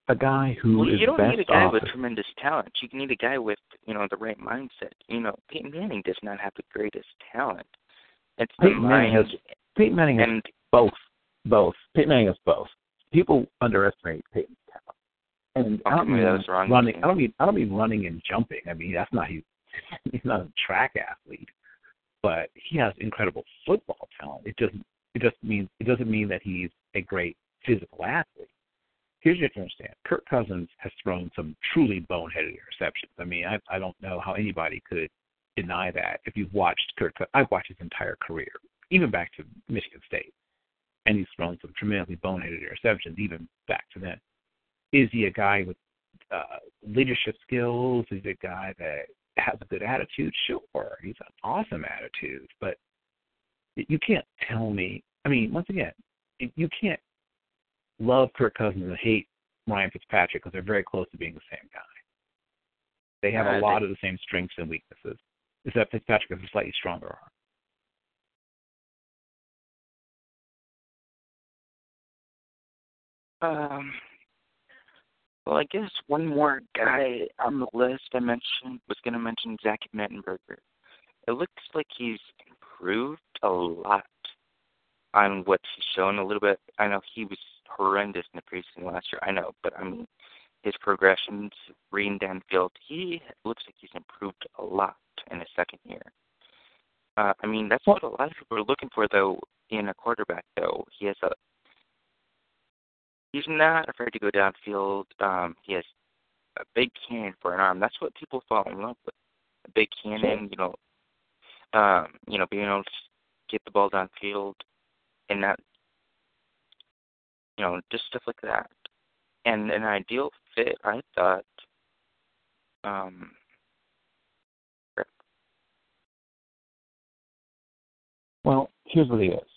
a guy who Well, is you don't need a guy with tremendous talent. You need a guy with, you know, the right mindset. You know, Peyton Manning does not have the greatest talent. It's the Peyton Manning has Peyton Manning and both. Both. Peyton Manning has both. People underestimate Peyton's talent. And I don't mean that was wrong. running. I don't mean I don't mean running and jumping. I mean that's not he's [LAUGHS] he's not a track athlete, but he has incredible football talent. It doesn't it doesn't mean it doesn't mean that he's a great physical athlete. Here's what you have to understand: Kirk Cousins has thrown some truly boneheaded interceptions. I mean, I I don't know how anybody could deny that. If you've watched Kirk, I've watched his entire career, even back to Michigan State, and he's thrown some tremendously boneheaded interceptions, even back to then. Is he a guy with uh, leadership skills? Is he a guy that has a good attitude? Sure, he's an awesome attitude, but you can't tell me. I mean, once again, you can't love Kirk Cousins and hate Ryan Fitzpatrick because they're very close to being the same guy. They have Uh, a lot they- of the same strengths and weaknesses. That Fitzpatrick has a slightly stronger arm. Um, well, I guess one more guy on the list I mentioned was going to mention Zach Mettenberger. It looks like he's improved a lot on what he's shown a little bit. I know he was horrendous in the preseason last year. I know, but I mean, his progressions, reading downfield, he looks like he's improved a lot in his second year. Uh, I mean, that's what a lot of people are looking for, though, in a quarterback. Though he has a he's not afraid to go downfield. Um, he has a big cannon for an arm. That's what people fall in love with. A big cannon, you know, um, you know, being able to get the ball downfield and not, you know, just stuff like that. And an ideal fit, I thought. Um, Well, here's what he is.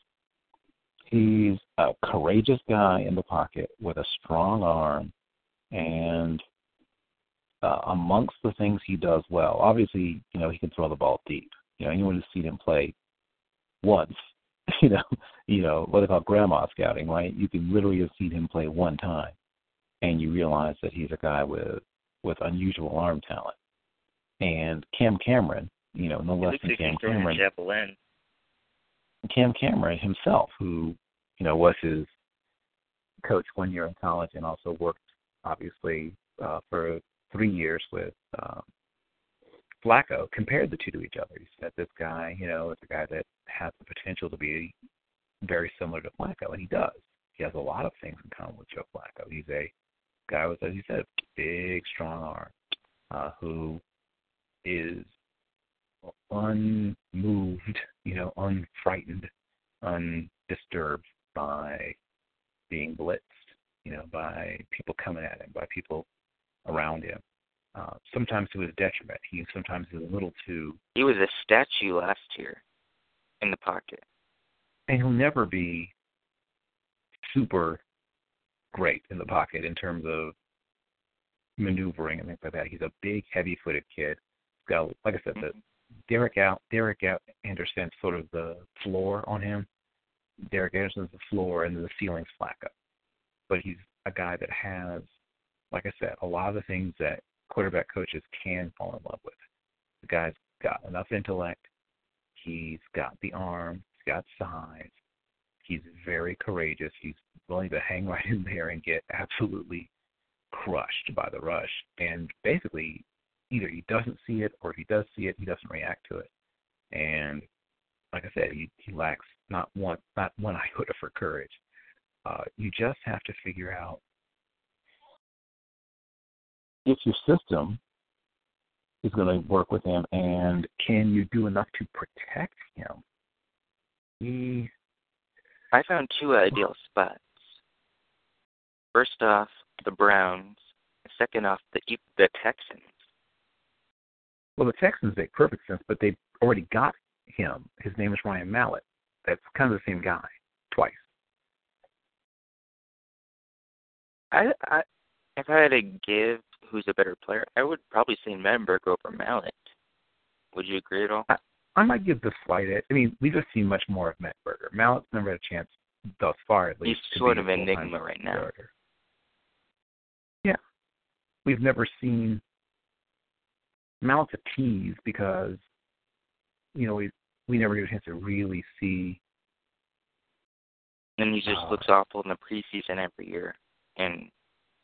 He's a courageous guy in the pocket with a strong arm, and uh, amongst the things he does well, obviously, you know, he can throw the ball deep. You know, anyone who's seen him play once, [LAUGHS] you know, you know what they call grandma scouting, right? You can literally have seen him play one time, and you realize that he's a guy with with unusual arm talent. And Cam Cameron, you know, no less than Cam Cameron. Cam Cameron himself, who you know was his coach one year in college and also worked obviously uh, for three years with um, Flacco compared the two to each other. He said this guy, you know, is a guy that has the potential to be very similar to Flacco, and he does. He has a lot of things in common with Joe Flacco. He's a guy with, as you said, big, strong arm, uh, who is unmoved, you know, unfrightened, undisturbed by being blitzed, you know, by people coming at him, by people around him. Uh, sometimes to his detriment. He sometimes is a little too. He was a statue last year in the pocket. And he'll never be super great in the pocket in terms of maneuvering and things like that. He's a big, heavy-footed kid. He's got, like I said, the Derek out, Derek out Anderson sort of the floor on him. Derek Anderson's the floor, and the ceiling's Flacco. But he's a guy that has, like I said, a lot of the things that quarterback coaches can fall in love with. The guy's got enough intellect. He's got the arm. He's got size. He's very courageous. He's willing to hang [LAUGHS] right in there and get absolutely crushed by the rush. And basically, either he doesn't see it or if he does see it, he doesn't react to it. And like I said, he, he lacks not one not one [LAUGHS] iota for courage. Uh, you just have to figure out if your system is going to work with him and can you do enough to protect him. He I found two ideal spots. First off, the Browns. Second off, the the Texans. Well, the Texans make perfect sense, but they've already got him. His name is Ryan Mallett. That's kind of the same guy, twice. I, I if I had to give who's a better player, I would probably say Mettenberger over Mallett. Would you agree at all? I, I might give the slight edge. I mean, we've just seen much more of Mettenberger. Mallett's never had a chance thus far, at least. He's sort of an enigma right now. Starter. Yeah, we've never seen Mallett's a tease because you know we we never get a chance to really see. And he just uh, looks awful in the preseason every year, and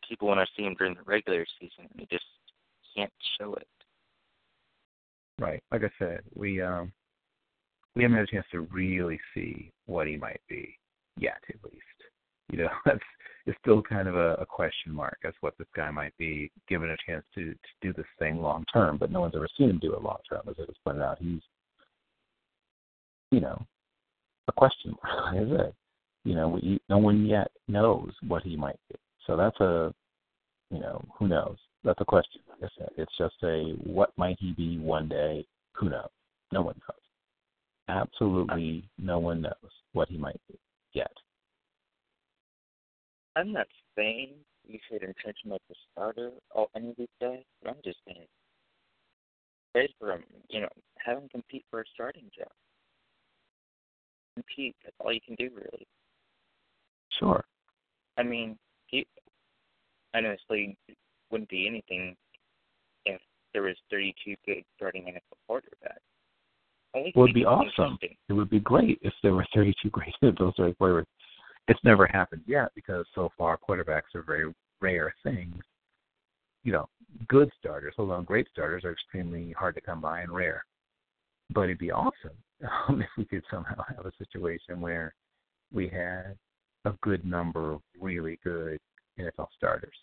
people want to see him during the regular season, and he just can't show it. Right, like I said, we um we haven't had a chance to really see what he might be yet, at least. You know, [LAUGHS] that's it's still kind of a, a question mark as what this guy might be, given a chance to to do this thing long term. But no one's ever seen him do it long term, as I just pointed out. He's, you know, a question mark, [LAUGHS] is it? You know, we, no one yet knows what he might be. So that's a, you know, who knows? That's a question. Like I said, it's just a what might he be one day? Who knows? No one knows. Absolutely, no one knows what he might be yet. I'm not saying you should intention like the starter all any of these guys, but I'm just saying trade for him. You know, have him compete for a starting job. Compete. That's all you can do, really. Sure. I mean, he honestly wouldn't be anything if there was 32 good starting NFL quarterbacks. It would be awesome. It would be great if there were 32 great [LAUGHS] those are quarterbacks. It's never happened yet because so far quarterbacks are very rare things. You know, good starters, although great starters, are extremely hard to come by and rare. But it'd be awesome [LAUGHS] um, if we could somehow have a situation where we had a good number of really good NFL starters.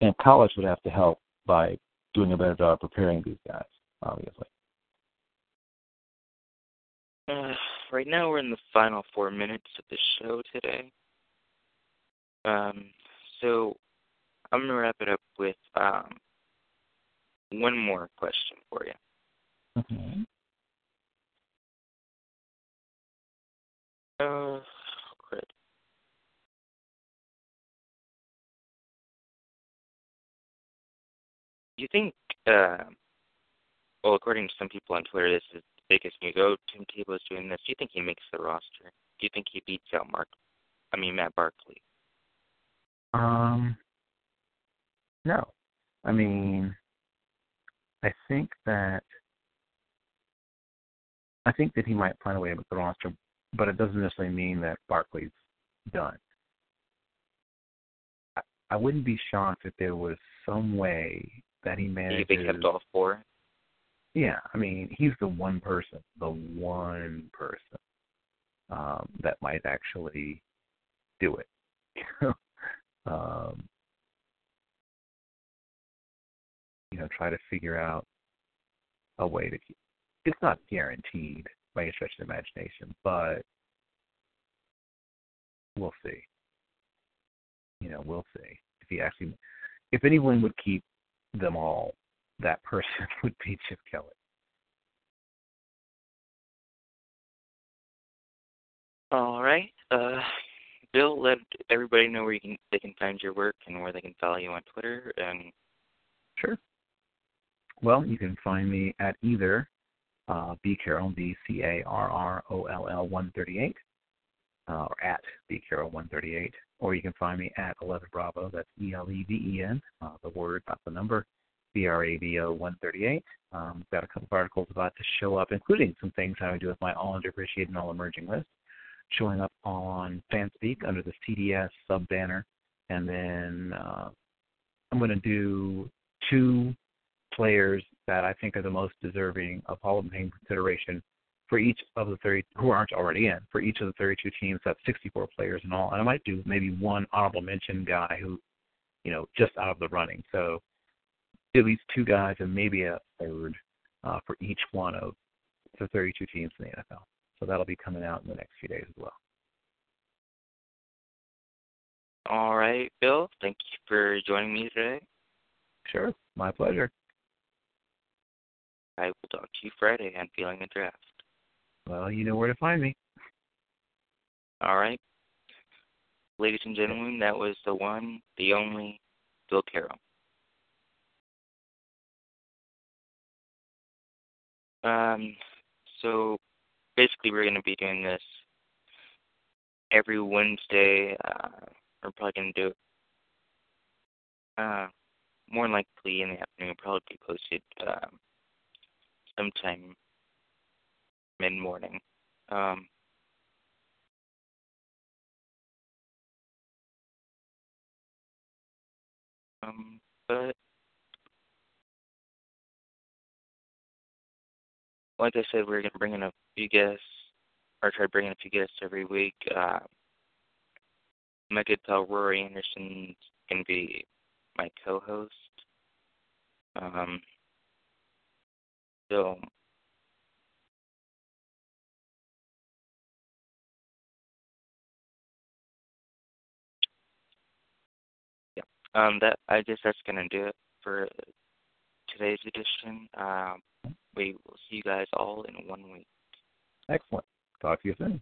And college would have to help by doing a better job preparing these guys, obviously. Uh, right now, we're in the final four minutes of the show today. Um, so I'm gonna wrap it up with um, one more question for you. Okay. Uh, great. You think, uh, well, according to some people on Twitter, this is biggest news. Oh, Tim Tebow is doing this. Do you think he makes the roster? Do you think he beats out Mark? I mean, Matt Barkley. Um, no. I mean, I think that I think that he might find a way make the roster, but it doesn't necessarily mean that Barkley's done. I, I wouldn't be shocked if there was some way that he managed. They kept all four. Yeah, I mean, he's the one person, the one person um, that might actually do it. [LAUGHS] um, you know, try to figure out a way to keep. It's not guaranteed by any stretch of the imagination, but we'll see. You know, we'll see if he actually, if anyone would keep them all, that person [LAUGHS] would be Chip Kelly. All right. Uh, Bill, let everybody know where you can they can find your work and where they can follow you on Twitter and. Sure. Well, you can find me at either uh, B Carroll B C A R R O L L one thirty eight, uh, or at B Carroll one thirty eight, or you can find me at Eleven Bravo. That's E L E V E N, uh, the word, not the number. B R A V O one thirty eight. Um, got a couple of articles about to show up, including some things having to do with my all underappreciated and all emerging list, showing up on FanSpeak under the CDS sub banner, and then uh, I'm going to do two players that I think are the most deserving of Hall of Fame consideration for each of the 30 who aren't already in for each of the 32 teams. That's 64 players in all, and I might do maybe one honorable mention guy who, you know, just out of the running. So at least two guys and maybe a third uh, for each one of the 32 teams in the NFL. So that'll be coming out in the next few days as well. All right, Bill. Thank you for joining me today. Sure, my pleasure. I will talk to you Friday on Feeling the Draft. Well, you know where to find me. All right. Ladies and gentlemen, that was the one, the only Bill Carroll. Um, so basically, we're going to be doing this every Wednesday. Uh, we're probably going to do it uh, more likely in the afternoon. Probably be posted um, sometime mid morning. Um, um, but like I said, we're gonna bring in a few guests, or try to bring in a few guests every week. Uh, my good pal Rory Anderson gonna be my co-host. Um, so yeah, um, that I guess that's gonna do it for today's edition. Um, we will see you guys all in one week. Excellent. Talk to you soon.